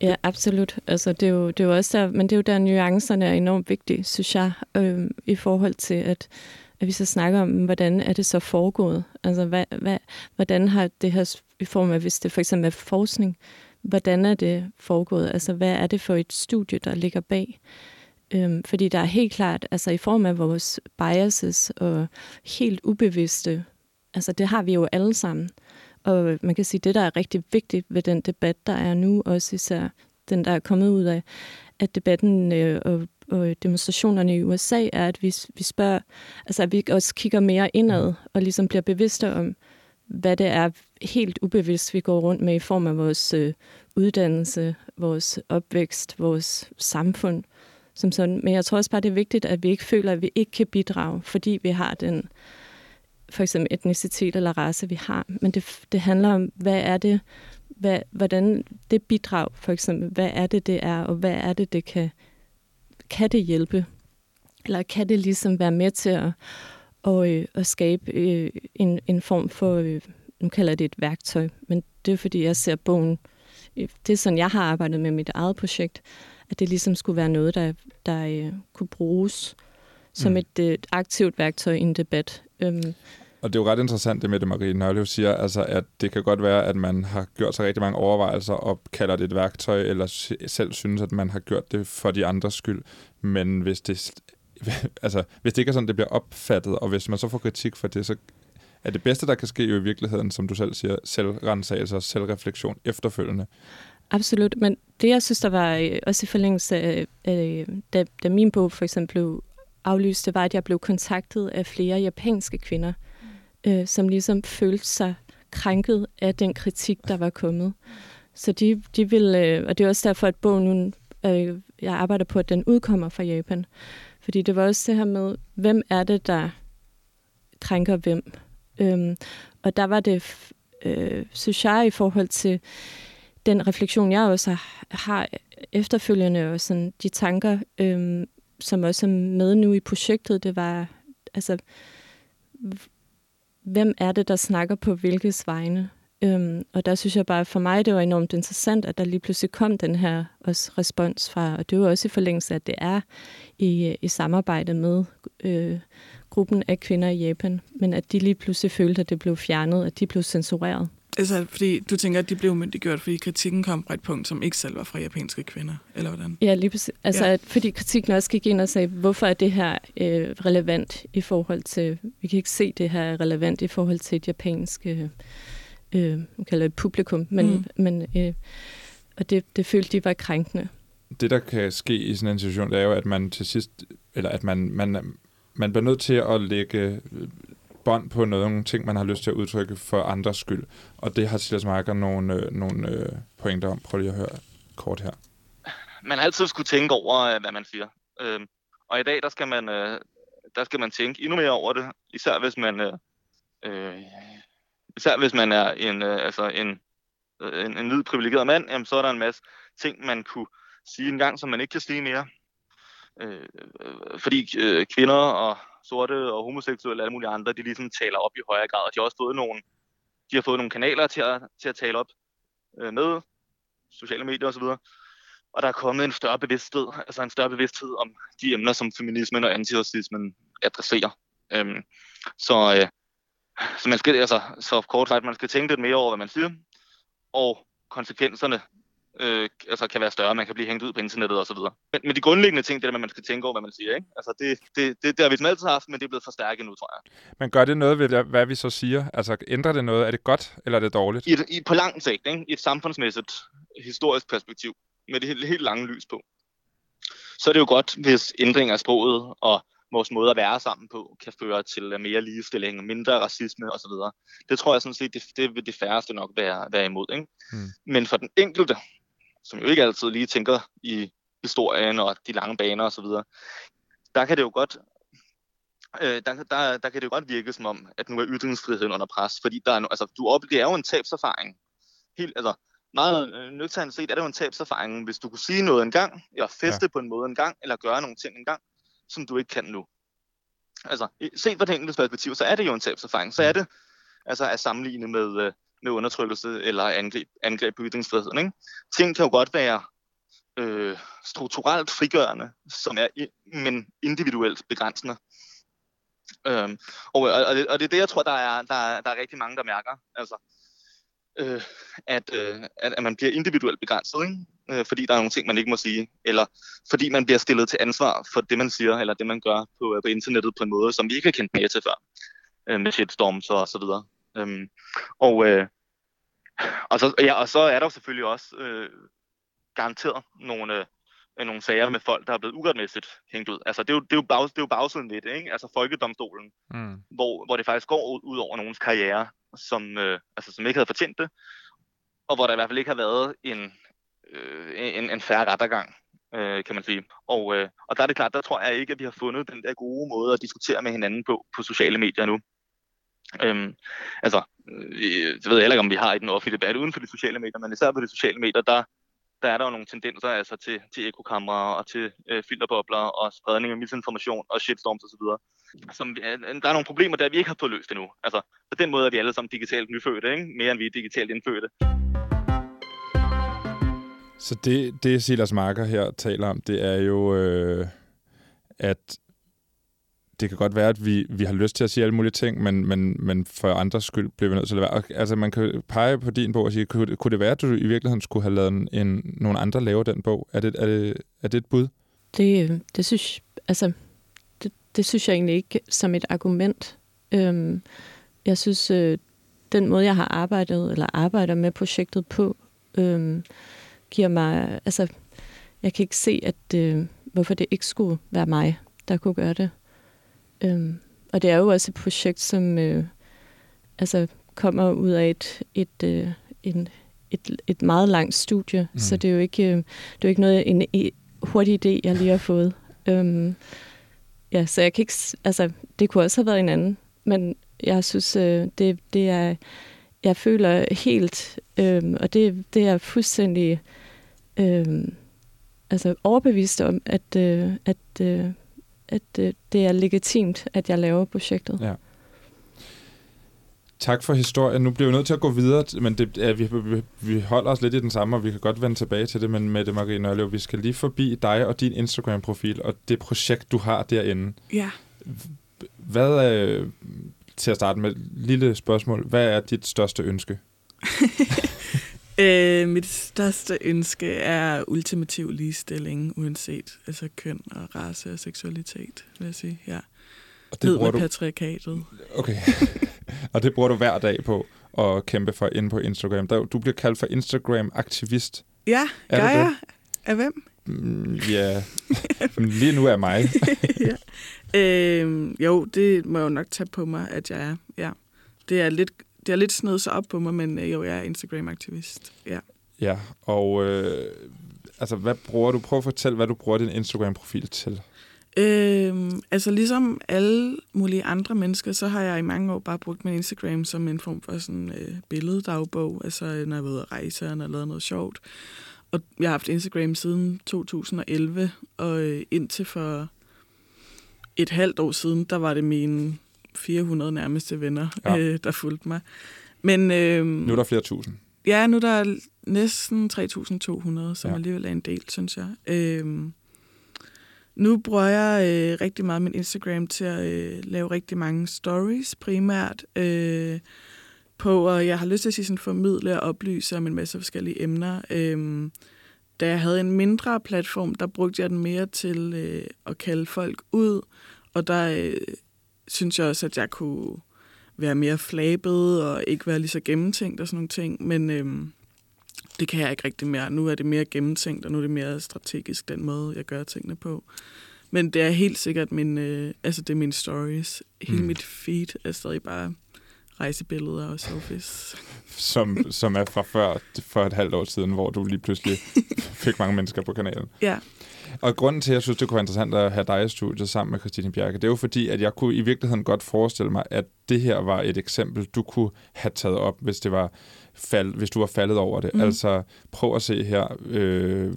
Ja, absolut. Altså, det, er jo, det er jo også der, men det er jo der, nuancerne er enormt vigtige, synes jeg, øh, i forhold til, at, at vi så snakker om, hvordan er det så foregået? Altså, hvad, hvad, hvordan har det her, i form af, hvis det for eksempel er forskning, hvordan er det foregået? Altså, hvad er det for et studie, der ligger bag? Øhm, fordi der er helt klart, altså i form af vores biases og helt ubevidste, altså det har vi jo alle sammen. Og man kan sige, det der er rigtig vigtigt ved den debat, der er nu, også især den, der er kommet ud af, at debatten øh, og, og demonstrationerne i USA er, at vi, vi spørger, altså at vi også kigger mere indad og ligesom bliver bevidste om, hvad det er helt ubevidst, vi går rundt med i form af vores øh, uddannelse, vores opvækst, vores samfund som sådan. Men jeg tror også bare, det er vigtigt, at vi ikke føler, at vi ikke kan bidrage, fordi vi har den for eksempel etnicitet eller race, vi har. Men det, det handler om, hvad er det, hvad, hvordan det bidrag, for eksempel, hvad er det, det er, og hvad er det, det kan, kan det hjælpe? Eller kan det ligesom være med til at, og, øh, at skabe øh, en, en form for, øh, nu kalder jeg det et værktøj, men det er fordi, jeg ser bogen, det er sådan, jeg har arbejdet med mit eget projekt, at det ligesom skulle være noget, der, der øh, kunne bruges som mm. et, øh, et aktivt værktøj i en debat. Øhm. Og det er jo ret interessant, det med det, Marie Nørlev siger, altså, at det kan godt være, at man har gjort sig rigtig mange overvejelser og kalder det et værktøj, eller selv synes, at man har gjort det for de andres skyld. Men hvis det, [laughs] altså, hvis det ikke er sådan, det bliver opfattet, og hvis man så får kritik for det, så er det bedste, der kan ske jo i virkeligheden, som du selv siger, selvrensagelse og selvreflektion efterfølgende. Absolut, men det jeg synes, der var øh, også i forlængelse af, da, da min bog for eksempel blev aflyst, det var, at jeg blev kontaktet af flere japanske kvinder, øh, som ligesom følte sig krænket af den kritik, der var kommet. Så de, de ville, øh, og det er også derfor, at bogen nu, øh, jeg arbejder på, at den udkommer fra Japan. Fordi det var også det her med, hvem er det, der krænker hvem? Øhm, og der var det, øh, synes jeg, i forhold til den refleksion, jeg også har efterfølgende, og sådan de tanker, øhm, som også er med nu i projektet, det var, altså, hvem er det, der snakker på hvilkes vegne? Øhm, og der synes jeg bare, for mig, det var enormt interessant, at der lige pludselig kom den her også respons fra, og det var også i forlængelse af, at det er i, i samarbejde med øh, gruppen af kvinder i Japan, men at de lige pludselig følte, at det blev fjernet, at de blev censureret. Altså, fordi du tænker, at de blev myndiggjort, fordi kritikken kom fra et punkt, som ikke selv var fra japanske kvinder, eller hvordan? Ja, lige præcis. Altså, Ja. ja. fordi kritikken også gik ind og sagde, hvorfor er det her øh, relevant i forhold til, vi kan ikke se det her er relevant i forhold til et japansk øh, øh, man kalder det publikum, men, Mm. men øh, og det, det følte de var krænkende. Det, der kan ske i sådan en situation, det er jo, at man til sidst, eller at man, man, man bliver nødt til at lægge øh, bånd på nogle ting, man har lyst til at udtrykke for andres skyld. Og det har Silas Marker nogle, øh, nogle øh, pointer om. Prøv lige at høre kort her. man har altid skulle tænke over, øh, hvad man siger. Øhm, og i dag, der skal man, øh, der skal man tænke endnu mere over det, især hvis man, øh, øh, især hvis man er en, øh, altså en, øh, en, en hvid privilegeret mand, jamen, så er der en masse ting, man kunne sige en gang, som man ikke kan sige mere. Øh, øh fordi øh, kvinder og sorte og homoseksuelle og alle mulige andre, de ligesom taler op i højere grad, og de har også fået nogle, de har fået nogle kanaler til at, til at tale op øh, med, sociale medier osv., og der er kommet en større bevidsthed, altså en større bevidsthed om de emner, som feminismen og antiracismen adresserer. Øhm, så, øh, så man skal, altså, så kort sagt, man skal tænke lidt mere over, hvad man siger, og konsekvenserne øh, altså kan være større, man kan blive hængt ud på internettet osv. Men, men de grundlæggende ting, det er, at man skal tænke over, hvad man siger. Ikke? Altså det, det, det, det har vi sådan altid haft, men det er blevet forstærket nu, tror jeg. Men gør det noget ved, hvad vi så siger? Altså, ændrer det noget? Er det godt, eller er det dårligt? I et, i, på lang sigt, ikke? i et samfundsmæssigt, historisk perspektiv, med det helt, helt lange lys på, så er det jo godt, hvis ændringer af sproget og vores måde at være sammen på, kan føre til mere ligestilling, mindre racisme osv. Det tror jeg sådan set, det, det vil de færreste nok være, være imod. Ikke? Hmm. Men for den enkelte, som jo ikke altid lige tænker i historien og de lange baner osv., der kan det jo godt øh, der, der, der kan det jo godt virke som om, at nu er ytringsfriheden under pres, fordi der er, no, altså, du op, det er jo en tabserfaring. Helt, altså, meget øh, nøgternt set er det jo en tabserfaring, hvis du kunne sige noget en gang, eller feste ja. på en måde en gang, eller gøre nogle ting en gang, som du ikke kan nu. Altså, set fra det enkelte perspektiv, så er det jo en tabserfaring. Så er det altså at sammenligne med, øh, med undertrykkelse eller angreb, angreb på ytringsfriheden. Ikke? Ting kan jo godt være øh, strukturelt frigørende, som er men individuelt begrænsende. Øhm, og, og, det, og det er det, jeg tror, der er, der, er, der er rigtig mange, der mærker. Altså, øh, at, øh, at, at man bliver individuelt begrænset, ikke? Øh, fordi der er nogle ting, man ikke må sige, eller fordi man bliver stillet til ansvar for det, man siger, eller det, man gør på, på internettet på en måde, som vi ikke har kendt mere til før, øh, med shitstorms og så videre. Øhm, og, øh, og, så, ja, og så er der jo selvfølgelig også øh, garanteret nogle, øh, nogle sager med folk, der er blevet uretmæssigt hængt ud. Altså, det er jo, det er jo, bag, det er jo bagsiden ved det, ikke? Altså, folkedomstolen, Mm. hvor, hvor det faktisk går ud, ud over nogens karriere, som, øh, altså, som ikke havde fortjent det, og hvor der i hvert fald ikke har været en, øh, en, en færre rettergang, øh, kan man sige. Og, øh, og der er det klart, der tror jeg ikke, at vi har fundet den der gode måde at diskutere med hinanden på, på sociale medier nu. Øhm, altså, øh, det ved jeg heller ikke, om vi har i den offentlige debat uden for de sociale medier, men især på de sociale medier, der, der er der jo nogle tendenser altså til, til ekokamera og til øh, filterbobler og spredning af misinformation og shitstorms osv. Som, vi- øh, der er nogle problemer, der vi ikke har fået løst endnu. Altså, på den måde er vi alle sammen digitalt nyfødte, ikke? mere end vi er digitalt indfødte. Så det, det Silas Marker her taler om, det er jo, øh, at det kan godt være, at vi, vi har lyst til at sige alle mulige ting, men, men, men for andres skyld bliver vi nødt til at være. Altså, man kan pege på din bog og sige, kunne, kunne det være, at du i virkeligheden skulle have lavet en, en, nogle andre lave den bog? Er det, er, det, er det et bud? Det, øh, det, synes, altså, det, synes jeg egentlig ikke som et argument. Øhm, jeg synes, øh, den måde, jeg har arbejdet eller arbejder med projektet på, øhm, giver mig... Altså, jeg kan ikke se, at øh, hvorfor det ikke skulle være mig, der kunne gøre det. Øhm, og det er jo også et projekt, som øh, altså, kommer ud af et, et, øh, en, et, et meget langt studie, Mm. så det er jo ikke, øh, det er jo ikke noget, en, en hurtig idé, jeg lige har fået. Øhm, ja, så jeg kan ikke, altså, det kunne også have været en anden, men jeg synes, øh, det, det er, jeg føler helt, øh, og det, det er fuldstændig øh, altså overbevist om, at, øh, at, øh, at øh, det er legitimt, at jeg laver projektet. Ja. Tak for historien. Nu bliver vi nødt til at gå videre, men det, ja, vi, vi, vi holder os lidt i den samme, og vi kan godt vende tilbage til det, men Mette Marie Nørlev, vi skal lige forbi dig og din Instagram-profil og det projekt, du har derinde. Ja. Hvad, øh, til at starte med, lille spørgsmål. Hvad er dit største ønske? [laughs] øh, mit største ønske er ultimativ ligestilling, uanset altså køn og race og seksualitet, vil jeg sige. Ja. Og det Ned med du... patriarkatet. Okay. [laughs] [laughs] og det bruger du hver dag på at kæmpe for inde på Instagram. Du bliver kaldt for Instagram-aktivist. Ja, er gør jeg. Af hvem? Mm, ja, lige nu er mig. [laughs] ja. øhm, jo, det må jeg jo nok tage på mig, at jeg er. Ja. Det er lidt, det er lidt snedet sig op på mig, men øh, jo, jeg er Instagram-aktivist. Ja. Ja, og øh, altså, hvad bruger du? Prøv at fortælle, hvad du bruger din Instagram-profil til. Øhm, altså ligesom alle mulige andre mennesker, så har jeg i mange år bare brugt min Instagram som en form for sådan øh, billeddagbog. Altså når jeg var ude at rejse, og når jeg lavede noget sjovt. Og jeg har haft Instagram siden 2011, og øh, indtil for et halvt år siden, der var det mine 400 nærmeste venner, ja. øh, der fulgte mig. Men, øh, nu er der flere tusind. Ja, nu er der næsten 3.200, som ja. alligevel er en del, synes jeg. Øh, nu bruger jeg øh, rigtig meget min Instagram til at øh, lave rigtig mange stories primært. Øh, på, og jeg har lyst til at sige sådan, formidle og oplyse om en masse forskellige emner. Øh, da jeg havde en mindre platform, der brugte jeg den mere til øh, at kalde folk ud, og der øh, synes jeg også, at jeg kunne være mere flabet og ikke være lige så gennemtænkt og sådan nogle ting, men Øh, det kan jeg ikke rigtig mere. Nu er det mere gennemtænkt, og nu er det mere strategisk, den måde, jeg gør tingene på. Men det er helt sikkert min, øh, altså det er mine stories. Hele mm. mit feed er stadig bare rejsebilleder og selfies. som, som er fra før, for et halvt år siden, hvor du lige pludselig [laughs] fik mange mennesker på kanalen. Ja. Og grunden til, at jeg synes, det kunne være interessant at have dig i studiet sammen med Christine Bjerke, det er jo fordi, at jeg kunne i virkeligheden godt forestille mig, at det her var et eksempel, du kunne have taget op, hvis det var fald, hvis du var faldet over det. Mm. Altså, prøv at se her, øh,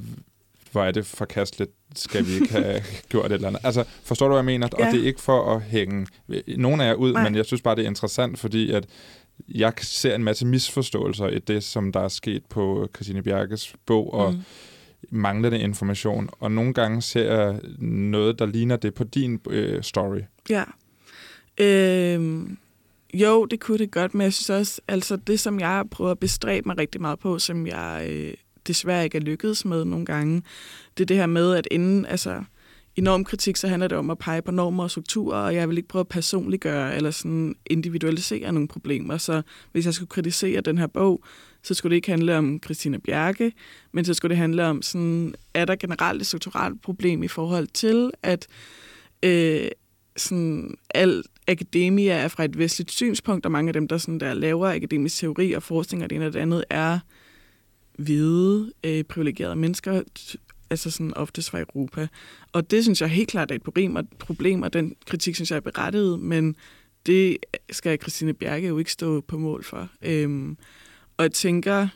hvor er det forkasteligt, skal vi ikke have [laughs] gjort et eller andet. Altså, forstår du, hvad jeg mener? Ja. Og det er ikke for at hænge nogen af jer ud, Nej. men jeg synes bare, det er interessant, fordi at jeg ser en masse misforståelser i det, som der er sket på Christine Bjerkes bog, og mm. manglende information. Og nogle gange ser jeg noget, der ligner det på din øh, story. Ja. Øhm, jo, det kunne det godt, men jeg synes også, altså det, som jeg prøver at bestræbe mig rigtig meget på, som jeg øh, desværre ikke er lykkedes med nogle gange, det er det her med, at inden, altså, i normkritik, så handler det om at pege på normer og strukturer, og jeg vil ikke prøve at personliggøre eller sådan individualisere nogle problemer. Så hvis jeg skulle kritisere den her bog, så skulle det ikke handle om Christina Bjerke, men så skulle det handle om, sådan, er der generelt et strukturelt problem i forhold til, at øh, sådan, alt akademia er fra et vestligt synspunkt, og mange af dem, der, sådan, der laver akademisk teori og forskning og det ene og det andet, er hvide, øh, privilegerede mennesker, altså sådan oftest fra Europa. Og det synes jeg helt klart er et problem, og, problem, og den kritik synes jeg er berettiget, men det skal Christine Bjerke jo ikke stå på mål for. Øhm, og jeg tænker,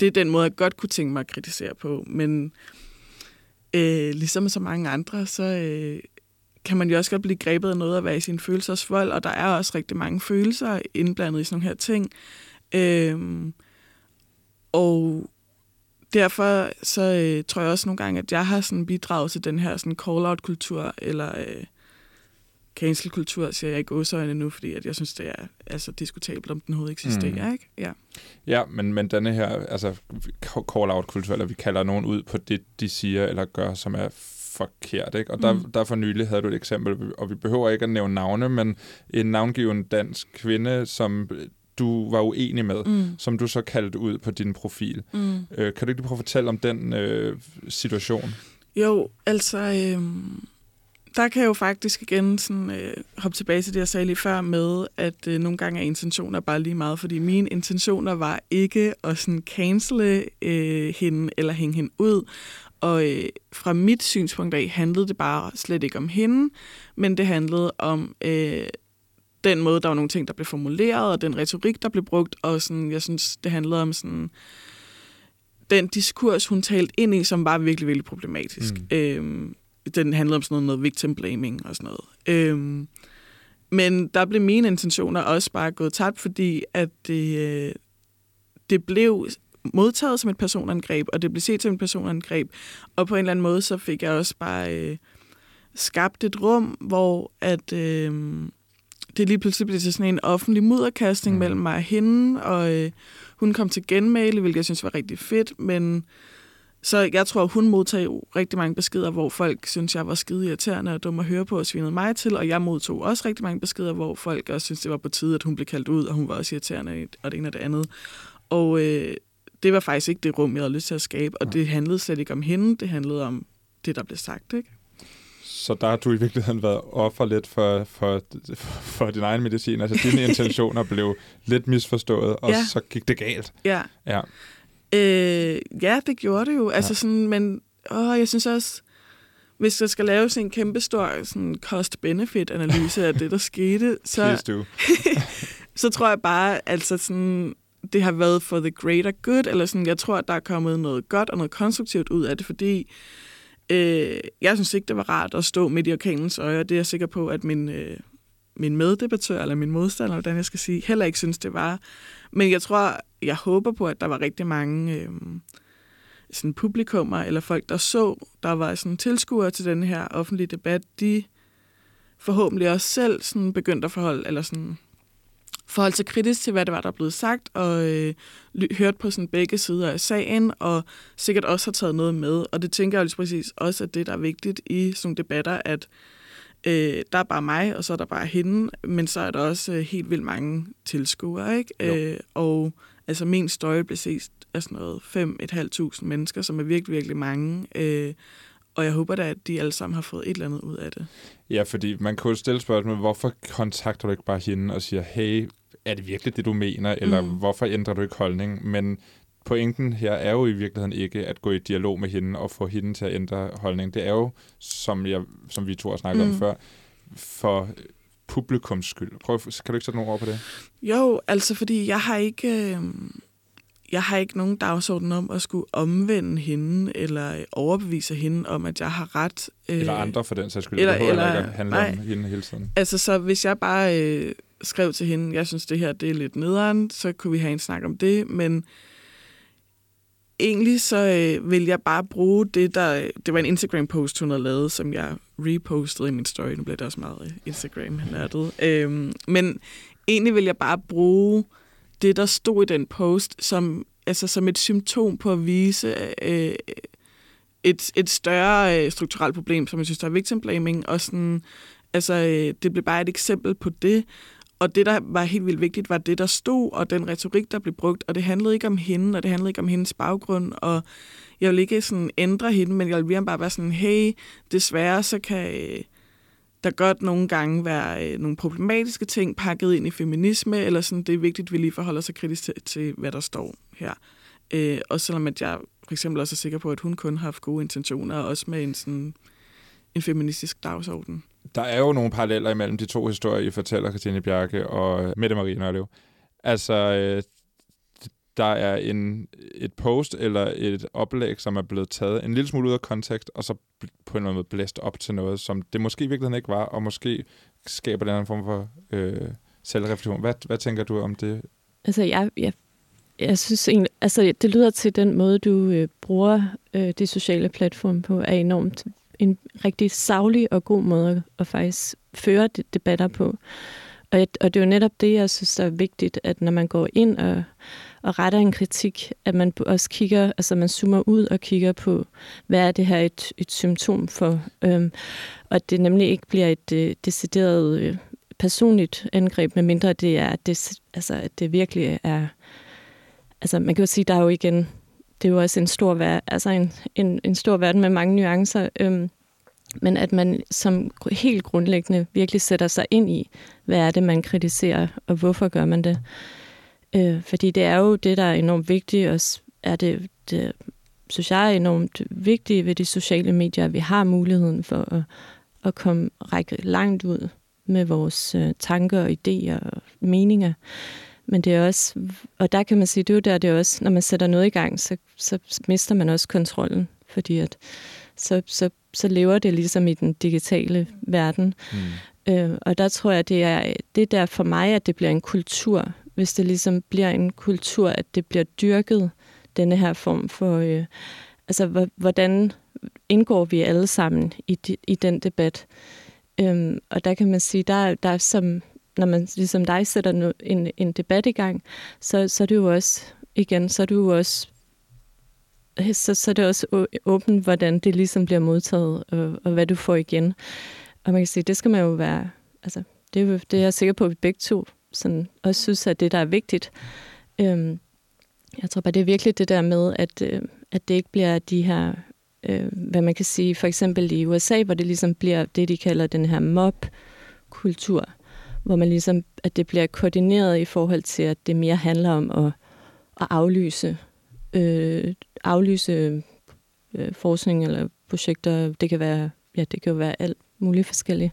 det er den måde, jeg godt kunne tænke mig at kritisere på, men øh, ligesom så mange andre, så øh, kan man jo også godt blive grebet af noget at være i sin følelsesvold, og der er også rigtig mange følelser indblandet i sådan nogle her ting. Øhm, og derfor så øh, tror jeg også nogle gange, at jeg har sådan bidraget til den her sådan call-out-kultur, eller øh, cancel-kultur, siger jeg ikke åsøjne nu, fordi at jeg synes, det er altså, diskutabelt, om den overhovedet eksisterer. Mm. Ikke? Ja, ja men, men denne her altså, call-out-kultur, eller vi kalder nogen ud på det, de siger eller gør, som er forkert. Ikke? Og der, mm. der for nylig havde du et eksempel, og vi behøver ikke at nævne navne, men en navngiven dansk kvinde, som du var uenig med, mm. som du så kaldte ud på din profil. Mm. Øh, kan du ikke prøve at fortælle om den øh, situation? Jo, altså, øh, der kan jeg jo faktisk igen sådan, øh, hoppe tilbage til det, jeg sagde lige før med, at øh, nogle gange er intentioner bare lige meget, fordi mine intentioner var ikke at sådan cancele øh, hende eller hænge hende ud. Og øh, fra mit synspunkt af handlede det bare slet ikke om hende, men det handlede om øh, den måde, der var nogle ting, der blev formuleret, og den retorik, der blev brugt, og sådan, jeg synes, det handlede om sådan, den diskurs, hun talte ind i, som var virkelig, virkelig problematisk. Mm. Øhm, den handlede om sådan noget, noget victim blaming og sådan noget. Øhm, men der blev mine intentioner også bare gået tabt, fordi at det, øh, det blev modtaget som et personangreb, og det blev set som et personangreb. Og på en eller anden måde, så fik jeg også bare øh, skabt et rum, hvor at, øh, det lige pludselig blev til sådan en offentlig mudderkastning mm. mellem mig og hende, og øh, hun kom til genmale, hvilket jeg synes var rigtig fedt, men så jeg tror, hun modtog rigtig mange beskeder, hvor folk synes, jeg var skide irriterende og dum at høre på og svinede mig til, og jeg modtog også rigtig mange beskeder, hvor folk også synes, det var på tide, at hun blev kaldt ud, og hun var også irriterende og det ene og det andet. Og øh, det var faktisk ikke det rum, jeg havde lyst til at skabe, og det handlede slet ikke om hende, det handlede om det, der blev sagt, ikke? Så der har du i virkeligheden været offer lidt for, for, for din egen medicin. Altså dine [laughs] intentioner blev lidt misforstået, og ja. så gik det galt. Ja. Ja, øh, ja det gjorde det jo. Altså sådan, men åh, jeg synes også, hvis der skal laves en kæmpe stor sådan cost-benefit-analyse af det, der skete, [laughs] så, [laughs] så tror jeg bare, altså sådan, det har været for the greater good, eller sådan, jeg tror, at der er kommet noget godt og noget konstruktivt ud af det, fordi øh, jeg synes ikke, det var rart at stå midt i orkanens øje, og det er jeg sikker på, at min, øh, min meddebattør, eller min modstander, hvordan jeg skal sige, heller ikke synes, det var. Men jeg tror, jeg håber på, at der var rigtig mange øh, sådan publikummer, eller folk, der så, der var sådan tilskuere til den her offentlige debat, de forhåbentlig også selv sådan begyndte at forholde, eller sådan forholde sig kritisk til, hvad det var, der blev sagt, og øh, hørt på sådan begge sider af sagen, og sikkert også har taget noget med. Og det tænker jeg lige præcis også, at det, der er vigtigt i sådan debatter, at øh, der er bare mig, og så er der bare hende, men så er der også øh, helt vildt mange tilskuere, ikke? Øh, og altså min story blev set af sådan noget 5.500 mennesker, som er virkelig, virkelig mange. Øh, og jeg håber da, at de alle sammen har fået et eller andet ud af det. Ja, fordi man kunne jo stille spørgsmål, hvorfor kontakter du ikke bare hende og siger, hey, er det virkelig det, du mener, eller mm. hvorfor ændrer du ikke holdning? Men pointen her er jo i virkeligheden ikke at gå i dialog med hende og få hende til at ændre holdning. Det er jo, som, jeg, som vi to har snakket mm. om før, for publikums skyld. Prøv, kan du ikke sætte nogle ord på det? Jo, altså fordi jeg har ikke... Øh jeg har ikke nogen dagsorden om at skulle omvende hende, eller overbevise hende om, at jeg har ret. Øh, eller andre for den sags skyld. Eller, det eller, ikke handle nej. om hende hele tiden. Altså, så hvis jeg bare øh, skrev til hende, jeg synes, det her det er lidt nederen, så kunne vi have en snak om det, men egentlig så øh, vil jeg bare bruge det, der... Det var en Instagram-post, hun havde lavet, som jeg repostede i min story. Nu bliver det også meget Instagram-nørdet. Øhm, men egentlig vil jeg bare bruge det, der stod i den post, som, altså, som et symptom på at vise øh, et, et større øh, strukturelt problem, som jeg synes, der er victim blaming, og sådan, altså, øh, det blev bare et eksempel på det, og det, der var helt vildt vigtigt, var det, der stod, og den retorik, der blev brugt, og det handlede ikke om hende, og det handlede ikke om hendes baggrund, og jeg vil ikke sådan ændre hende, men jeg vil bare være sådan, hey, desværre så kan... Øh, der godt nogle gange være øh, nogle problematiske ting pakket ind i feminisme, eller sådan, det er vigtigt, at vi lige forholder sig kritisk til, til hvad der står her. Øh, og selvom at jeg for eksempel også er sikker på, at hun kun har haft gode intentioner, også med en, sådan, en feministisk dagsorden. Der er jo nogle paralleller imellem de to historier, I fortæller, Christine Bjarke og Mette Marie Nørlev. Altså, øh, der er en, et post eller et oplæg, som er blevet taget en lille smule ud af kontekst, og så på en eller anden måde blæst op til noget, som det måske i virkeligheden ikke var, og måske skaber den anden form for øh, selvreflektion. Hvad, hvad tænker du om det? Altså, jeg, jeg, jeg synes egentlig, altså, det lyder til den måde, du øh, bruger øh, de sociale platforme på, er enormt en rigtig savlig og god måde at, faktisk føre de, debatter på. Og, og det er jo netop det, jeg synes er vigtigt, at når man går ind og og retter en kritik, at man også kigger, altså man zoomer ud og kigger på, hvad er det her et, et symptom for, øhm, og at det nemlig ikke bliver et øh, decideret øh, personligt angreb, medmindre det er, det, altså, at det virkelig er, altså man kan jo sige, der er jo igen, det er jo også en stor, ver- altså en, en, en stor verden med mange nuancer, øhm, men at man som helt grundlæggende virkelig sætter sig ind i, hvad er det, man kritiserer, og hvorfor gør man det. Øh, fordi det er jo det, der er enormt vigtigt, og er det, det synes jeg er enormt vigtigt ved de sociale medier, at vi har muligheden for at, at komme række langt ud med vores øh, tanker og idéer og meninger. Men det er også, og der kan man sige, det er jo der, det er også, når man sætter noget i gang, så, så mister man også kontrollen, fordi at så, så, så lever det ligesom i den digitale verden. Mm. Øh, og der tror jeg, det er, det er der for mig, at det bliver en kultur. Hvis det ligesom bliver en kultur, at det bliver dyrket, denne her form for... Øh, altså, hvordan indgår vi alle sammen i, de, i den debat? Øhm, og der kan man sige, der, der er som, når man ligesom dig sætter en, en debat i gang, så, så er det jo også, igen, så er det jo også så, så er det også åbent, hvordan det ligesom bliver modtaget, og, og hvad du får igen. Og man kan sige, det skal man jo være, altså, det, er, det er jeg sikker på, at vi begge to sådan, også synes, at det, der er vigtigt. Øhm, jeg tror bare, det er virkelig det der med, at, øh, at det ikke bliver de her, øh, hvad man kan sige, for eksempel i USA, hvor det ligesom bliver det, de kalder den her mob-kultur, hvor man ligesom, at det bliver koordineret i forhold til, at det mere handler om at, at aflyse, øh, aflyse øh, forskning eller projekter. Det kan være, ja, det kan jo være alt muligt forskelligt.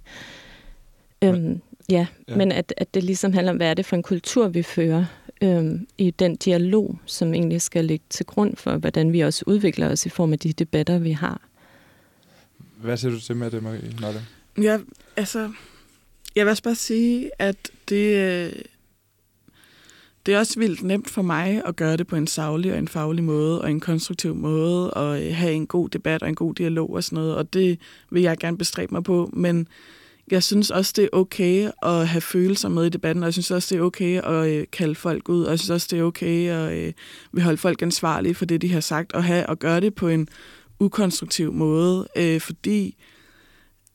Øhm, ja, ja, men at, at det ligesom handler om, hvad er det for en kultur, vi fører øhm, i den dialog, som egentlig skal ligge til grund for, hvordan vi også udvikler os i form af de debatter, vi har. Hvad siger du til med det, Marie? Ja, altså, jeg vil også bare sige, at det, øh, det er også vildt nemt for mig at gøre det på en savlig og en faglig måde, og en konstruktiv måde, og øh, have en god debat og en god dialog og sådan noget, og det vil jeg gerne bestræbe mig på, men jeg synes også, det er okay at have følelser med i debatten, og jeg synes også, det er okay at øh, kalde folk ud, og jeg synes også, det er okay at øh, holde folk ansvarlige for det, de har sagt, og have og gøre det på en ukonstruktiv måde, øh, fordi,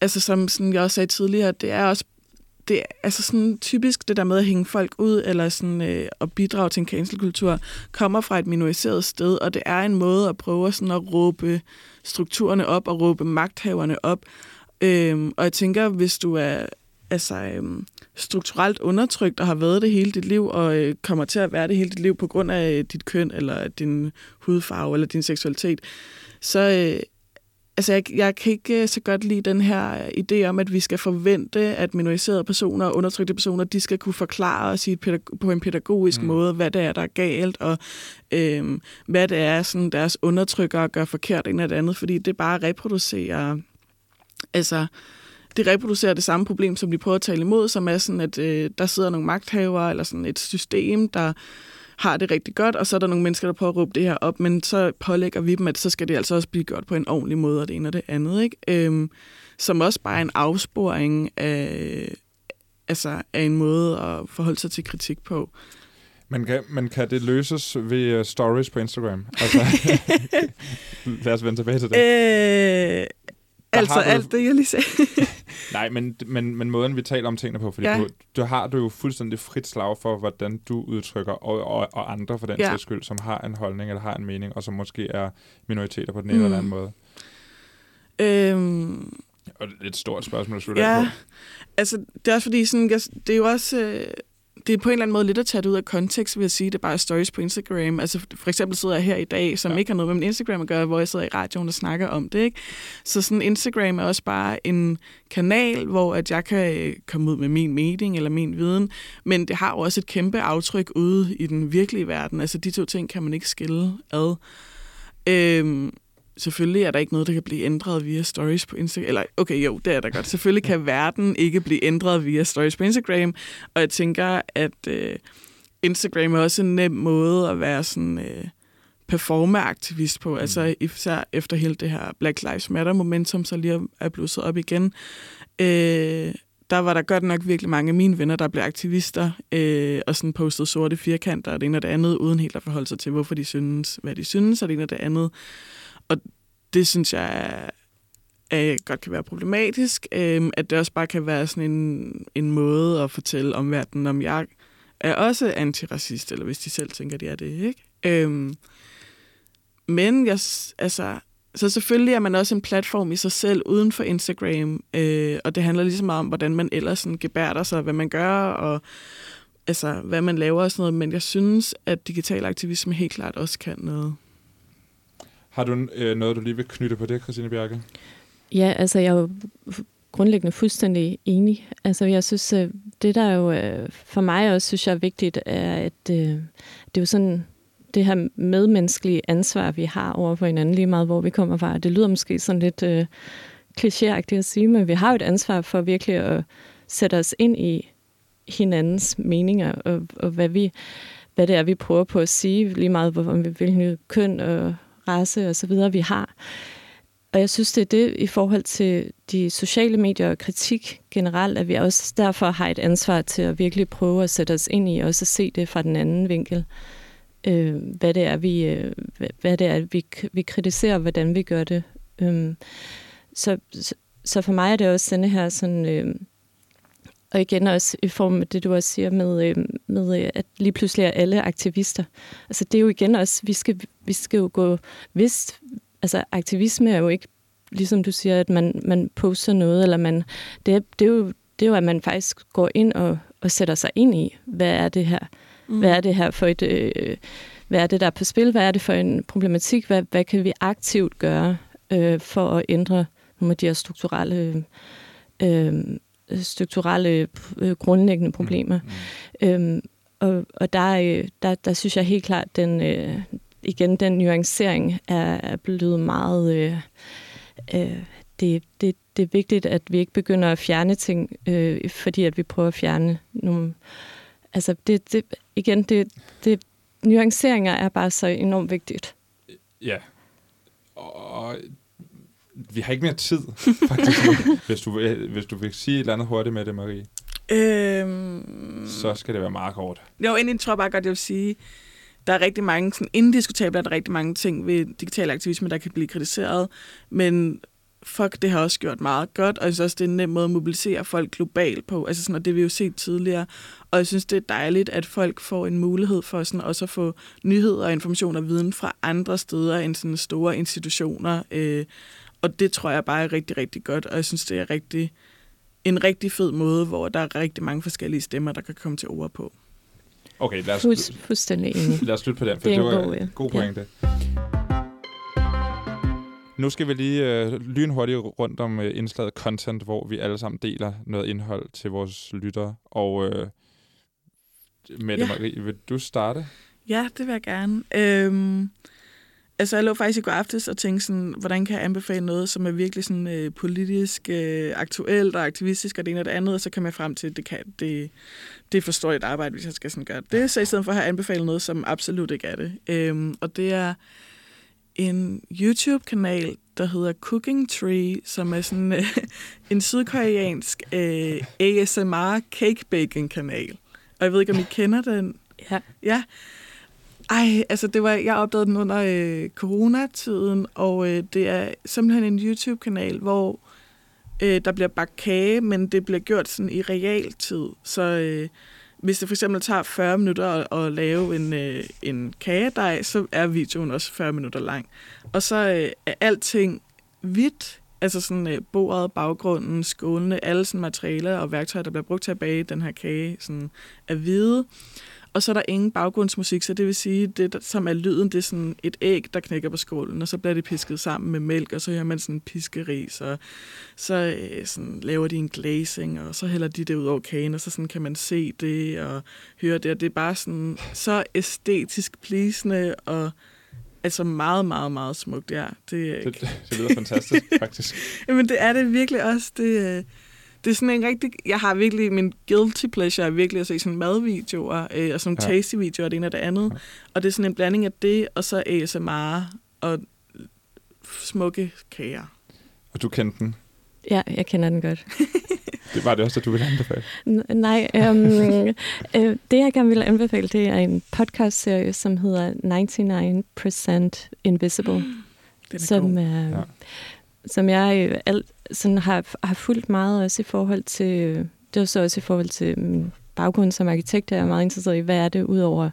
altså som sådan jeg også sagde tidligere, det er også det er altså sådan typisk det der med at hænge folk ud, eller sådan øh, at bidrage til en cancelkultur, kommer fra et minoriseret sted, og det er en måde at prøve sådan at råbe strukturerne op og råbe magthaverne op. Øhm, og jeg tænker, hvis du er altså, øhm, strukturelt undertrykt og har været det hele dit liv, og øh, kommer til at være det hele dit liv på grund af øh, dit køn, eller din hudfarve, eller din seksualitet, så, øh, altså jeg, jeg kan ikke øh, så godt lide den her idé om, at vi skal forvente, at minoriserede personer og undertrykte personer, de skal kunne forklare os i et på en pædagogisk mm. måde, hvad det er, der er galt, og øhm, hvad det er, sådan deres undertrykkere gør forkert en eller andet, fordi det bare reproducerer, altså det reproducerer det samme problem, som de prøver at tale imod, som er sådan, at øh, der sidder nogle magthavere, eller sådan et system, der har det rigtig godt, og så er der nogle mennesker, der prøver at råbe det her op, men så pålægger vi dem, at så skal det altså også blive gjort på en ordentlig måde, og det ene og det andet, ikke? Øhm, som også bare er en afsporing af, altså, af en måde at forholde sig til kritik på. Men kan, men kan det løses ved uh, stories på Instagram? Altså, [laughs] lad os vende tilbage til det. Øh, altså du... alt det, jeg lige sagde. [laughs] Nej, men, men, men måden, vi taler om tingene på, fordi ja. du, du har du jo fuldstændig frit slag for, hvordan du udtrykker, og, og, og andre for den ja. sags skyld, som har en holdning eller har en mening, og som måske er minoriteter på den ene mm. eller anden måde. Øhm, og det er et stort spørgsmål at slutte ja, på. altså det er også fordi, sådan, jeg, det er jo også... Øh, det er på en eller anden måde lidt at tage det ud af kontekst, vil jeg sige. Det er bare stories på Instagram. Altså for eksempel sidder jeg her i dag, som ja. ikke har noget med min Instagram at gøre, hvor jeg sidder i radioen og snakker om det. Ikke? Så sådan Instagram er også bare en kanal, hvor at jeg kan øh, komme ud med min mening eller min viden, men det har jo også et kæmpe aftryk ude i den virkelige verden. Altså de to ting kan man ikke skille ad. Øhm, selvfølgelig er der ikke noget, der kan blive ændret via stories på Instagram. Eller, okay, jo, det er der godt. Selvfølgelig kan verden ikke blive ændret via stories på Instagram. Og jeg tænker, at øh, Instagram er også en nem måde at være sådan... Øh, performeaktivist på, mm. altså især efter hele det her Black Lives Matter momentum, så lige er blusset op igen. Øh, der var der godt nok virkelig mange af mine venner, der blev aktivister, øh, og sådan postede sorte firkanter og det ene og det andet, uden helt at forholde sig til, hvorfor de synes, hvad de synes, og det ene og det andet. Og det synes jeg er, godt kan være problematisk, øh, at det også bare kan være sådan en, en måde at fortælle om verden, om jeg er også antiracist, eller hvis de selv tænker, de er det, ikke? Øh, men jeg, altså, så selvfølgelig er man også en platform i sig selv uden for Instagram, øh, og det handler ligesom meget om, hvordan man ellers sådan gebærder sig, hvad man gør, og altså, hvad man laver og sådan noget, men jeg synes, at digital aktivisme helt klart også kan noget. Har du øh, noget, du lige vil knytte på det, Christine Bjerke? Ja, altså jeg er jo grundlæggende fuldstændig enig. Altså jeg synes, øh, det der jo øh, for mig også synes jeg er vigtigt, er, at øh, det er jo sådan, det her medmenneskelige ansvar, vi har over for hinanden, lige meget hvor vi kommer fra. Det lyder måske sådan lidt øh, klichéagtigt at sige, men vi har jo et ansvar for virkelig at sætte os ind i hinandens meninger, og, og hvad, vi, hvad det er, vi prøver på at sige, lige meget om vi vil køn og race og så videre, vi har. Og jeg synes, det er det i forhold til de sociale medier og kritik generelt, at vi også derfor har et ansvar til at virkelig prøve at sætte os ind i, og også se det fra den anden vinkel. Øh, hvad det er, vi, øh, hvad det er, vi, vi kritiserer, hvordan vi gør det. Øh, så, så for mig er det også denne her sådan... Øh, og igen også i form af det, du også siger med, øh, med øh, at lige pludselig er alle aktivister. Altså det er jo igen også, vi skal, vi skal jo gå, hvis, altså aktivisme er jo ikke, ligesom du siger, at man, man poster noget, eller man, det, er, det, er jo, det er jo, at man faktisk går ind og, og sætter sig ind i, hvad er det her? Mm. Hvad er det her for et, øh, hvad er det, der er på spil? Hvad er det for en problematik? Hvad, hvad kan vi aktivt gøre øh, for at ændre nogle af de her strukturelle øh, strukturelle øh, grundlæggende problemer. Mm. Mm. Øhm, og og der, øh, der, der synes jeg helt klart, den, øh, igen, den nuancering er, er blevet meget... Øh, øh, det, det, det er vigtigt, at vi ikke begynder at fjerne ting, øh, fordi at vi prøver at fjerne nogle... Altså, det, det, igen, det, det, nuanceringer er bare så enormt vigtigt. Ja. Og vi har ikke mere tid, [laughs] faktisk, hvis, du, hvis du vil sige et eller andet hurtigt med det, Marie. Øhm... Så skal det være meget kort. Jo, egentlig tror jeg bare godt, jeg vil sige, der er rigtig mange, sådan indiskutabelt er der rigtig mange ting ved digital aktivisme, der kan blive kritiseret, men fuck, det har også gjort meget godt, og jeg synes også, det er en nem måde at mobilisere folk globalt på, altså sådan, og det vi jo set tidligere, og jeg synes, det er dejligt, at folk får en mulighed for sådan også at få nyheder og information og viden fra andre steder end sådan store institutioner, øh, og det tror jeg bare er rigtig, rigtig godt, og jeg synes, det er rigtig, en rigtig fed måde, hvor der er rigtig mange forskellige stemmer, der kan komme til ord på. Okay, lad os, Fuldst, fuldstændig enig. [laughs] lad os slutte på den, for det, det var en god, ja. god pointe. Ja. Nu skal vi lige uh, lynhurtigt rundt om uh, indslaget content, hvor vi alle sammen deler noget indhold til vores lyttere. Og uh, Mette ja. Marie, vil du starte? Ja, det vil jeg gerne. Øhm, Altså, jeg lå faktisk i går aftes og tænkte sådan, hvordan kan jeg anbefale noget, som er virkelig sådan øh, politisk, øh, aktuelt og aktivistisk og det ene og det andet, og så kan jeg frem til, at det, kan, det, det forstår et arbejde, hvis jeg skal sådan gøre det. Så i stedet for har jeg anbefalet noget, som absolut ikke er det. Øhm, og det er en YouTube-kanal, der hedder Cooking Tree, som er sådan øh, [laughs] en sydkoreansk øh, ASMR cake baking kanal. Og jeg ved ikke, om I kender den. Ja. Ja. Ej, altså det var, jeg opdagede den under øh, coronatiden, og øh, det er simpelthen en YouTube-kanal, hvor øh, der bliver bagt kage, men det bliver gjort sådan i realtid. Så øh, hvis det for eksempel tager 40 minutter at, at lave en, øh, en kagedej, så er videoen også 40 minutter lang. Og så øh, er alting hvidt, altså sådan øh, bordet, baggrunden, skålene, alle sådan materialer og værktøjer, der bliver brugt til at bage den her kage, sådan er hvide. Og så er der ingen baggrundsmusik, så det vil sige, det som er lyden, det er sådan et æg, der knækker på skålen, og så bliver det pisket sammen med mælk, og så hører man sådan piskeris, og så øh, sådan, laver de en glazing, og så hælder de det ud over kagen, og så sådan kan man se det og høre det, og det er bare sådan så æstetisk pleasende, og altså meget, meget, meget smukt, ja. Det, det, det lyder fantastisk, [laughs] faktisk. Jamen, det er det virkelig også. Det, øh, det er sådan en rigtig... Jeg har virkelig... Min guilty pleasure er virkelig at se sådan madvideoer, øh, og sådan ja. tasty-videoer, det ene og det andet. Ja. Og det er sådan en blanding af det, og så ASMR og smukke kager. Og du kendte den? Ja, jeg kender den godt. [laughs] det var det også, at du ville anbefale? N- nej, øhm, øh, det jeg gerne vil anbefale, det er en podcast-serie, som hedder 99% Invisible. [gasps] Den er som, god. Øh, ja. som jeg øh, alt, sådan har, har fulgt meget også i forhold til, det er så også i forhold til min baggrund som arkitekt, jeg er meget interesseret i, hvad er det ud over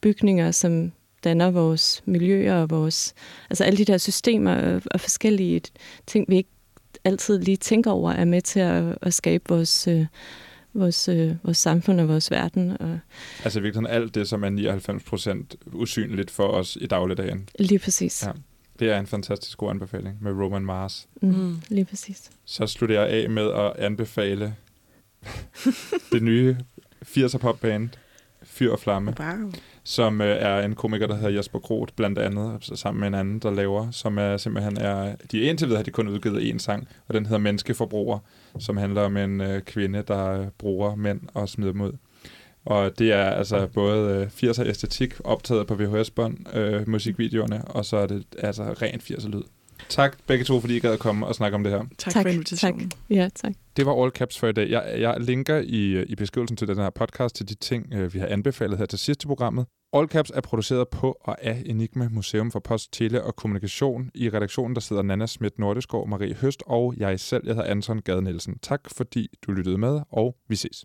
bygninger, som danner vores miljøer og vores, altså alle de der systemer og, og forskellige ting, vi ikke altid lige tænker over, er med til at, at skabe vores, øh, vores, øh, vores samfund og vores verden. Og altså virkelig alt det, som er 99 procent usynligt for os i dagligdagen. Lige præcis. Ja. Det er en fantastisk god anbefaling med Roman Mars. Mm, mm. lige præcis. Så slutter jeg af med at anbefale [laughs] det nye 80'er popband Fyr og Flamme, wow. som øh, er en komiker, der hedder Jesper Groth, blandt andet, så sammen med en anden, der laver, som er simpelthen er... De indtil videre har de kun udgivet én sang, og den hedder Menneskeforbruger, som handler om en øh, kvinde, der bruger mænd og smider dem ud. Og det er altså både øh, 80'er æstetik, optaget på VHS-bånd, øh, musikvideoerne, og så er det altså rent 80'er lyd. Tak begge to, fordi I gad at komme og snakke om det her. Tak, Tak, for invitationen. Tak. Ja, tak. Det var All Caps for i dag. Jeg, jeg linker i, i beskrivelsen til den her podcast til de ting, øh, vi har anbefalet her til sidst i programmet. All Caps er produceret på og af Enigma Museum for Post, Tele og Kommunikation. I redaktionen der sidder Nana Schmidt Nordeskov, Marie Høst og jeg selv. Jeg hedder Anton Gade Nielsen. Tak fordi du lyttede med, og vi ses.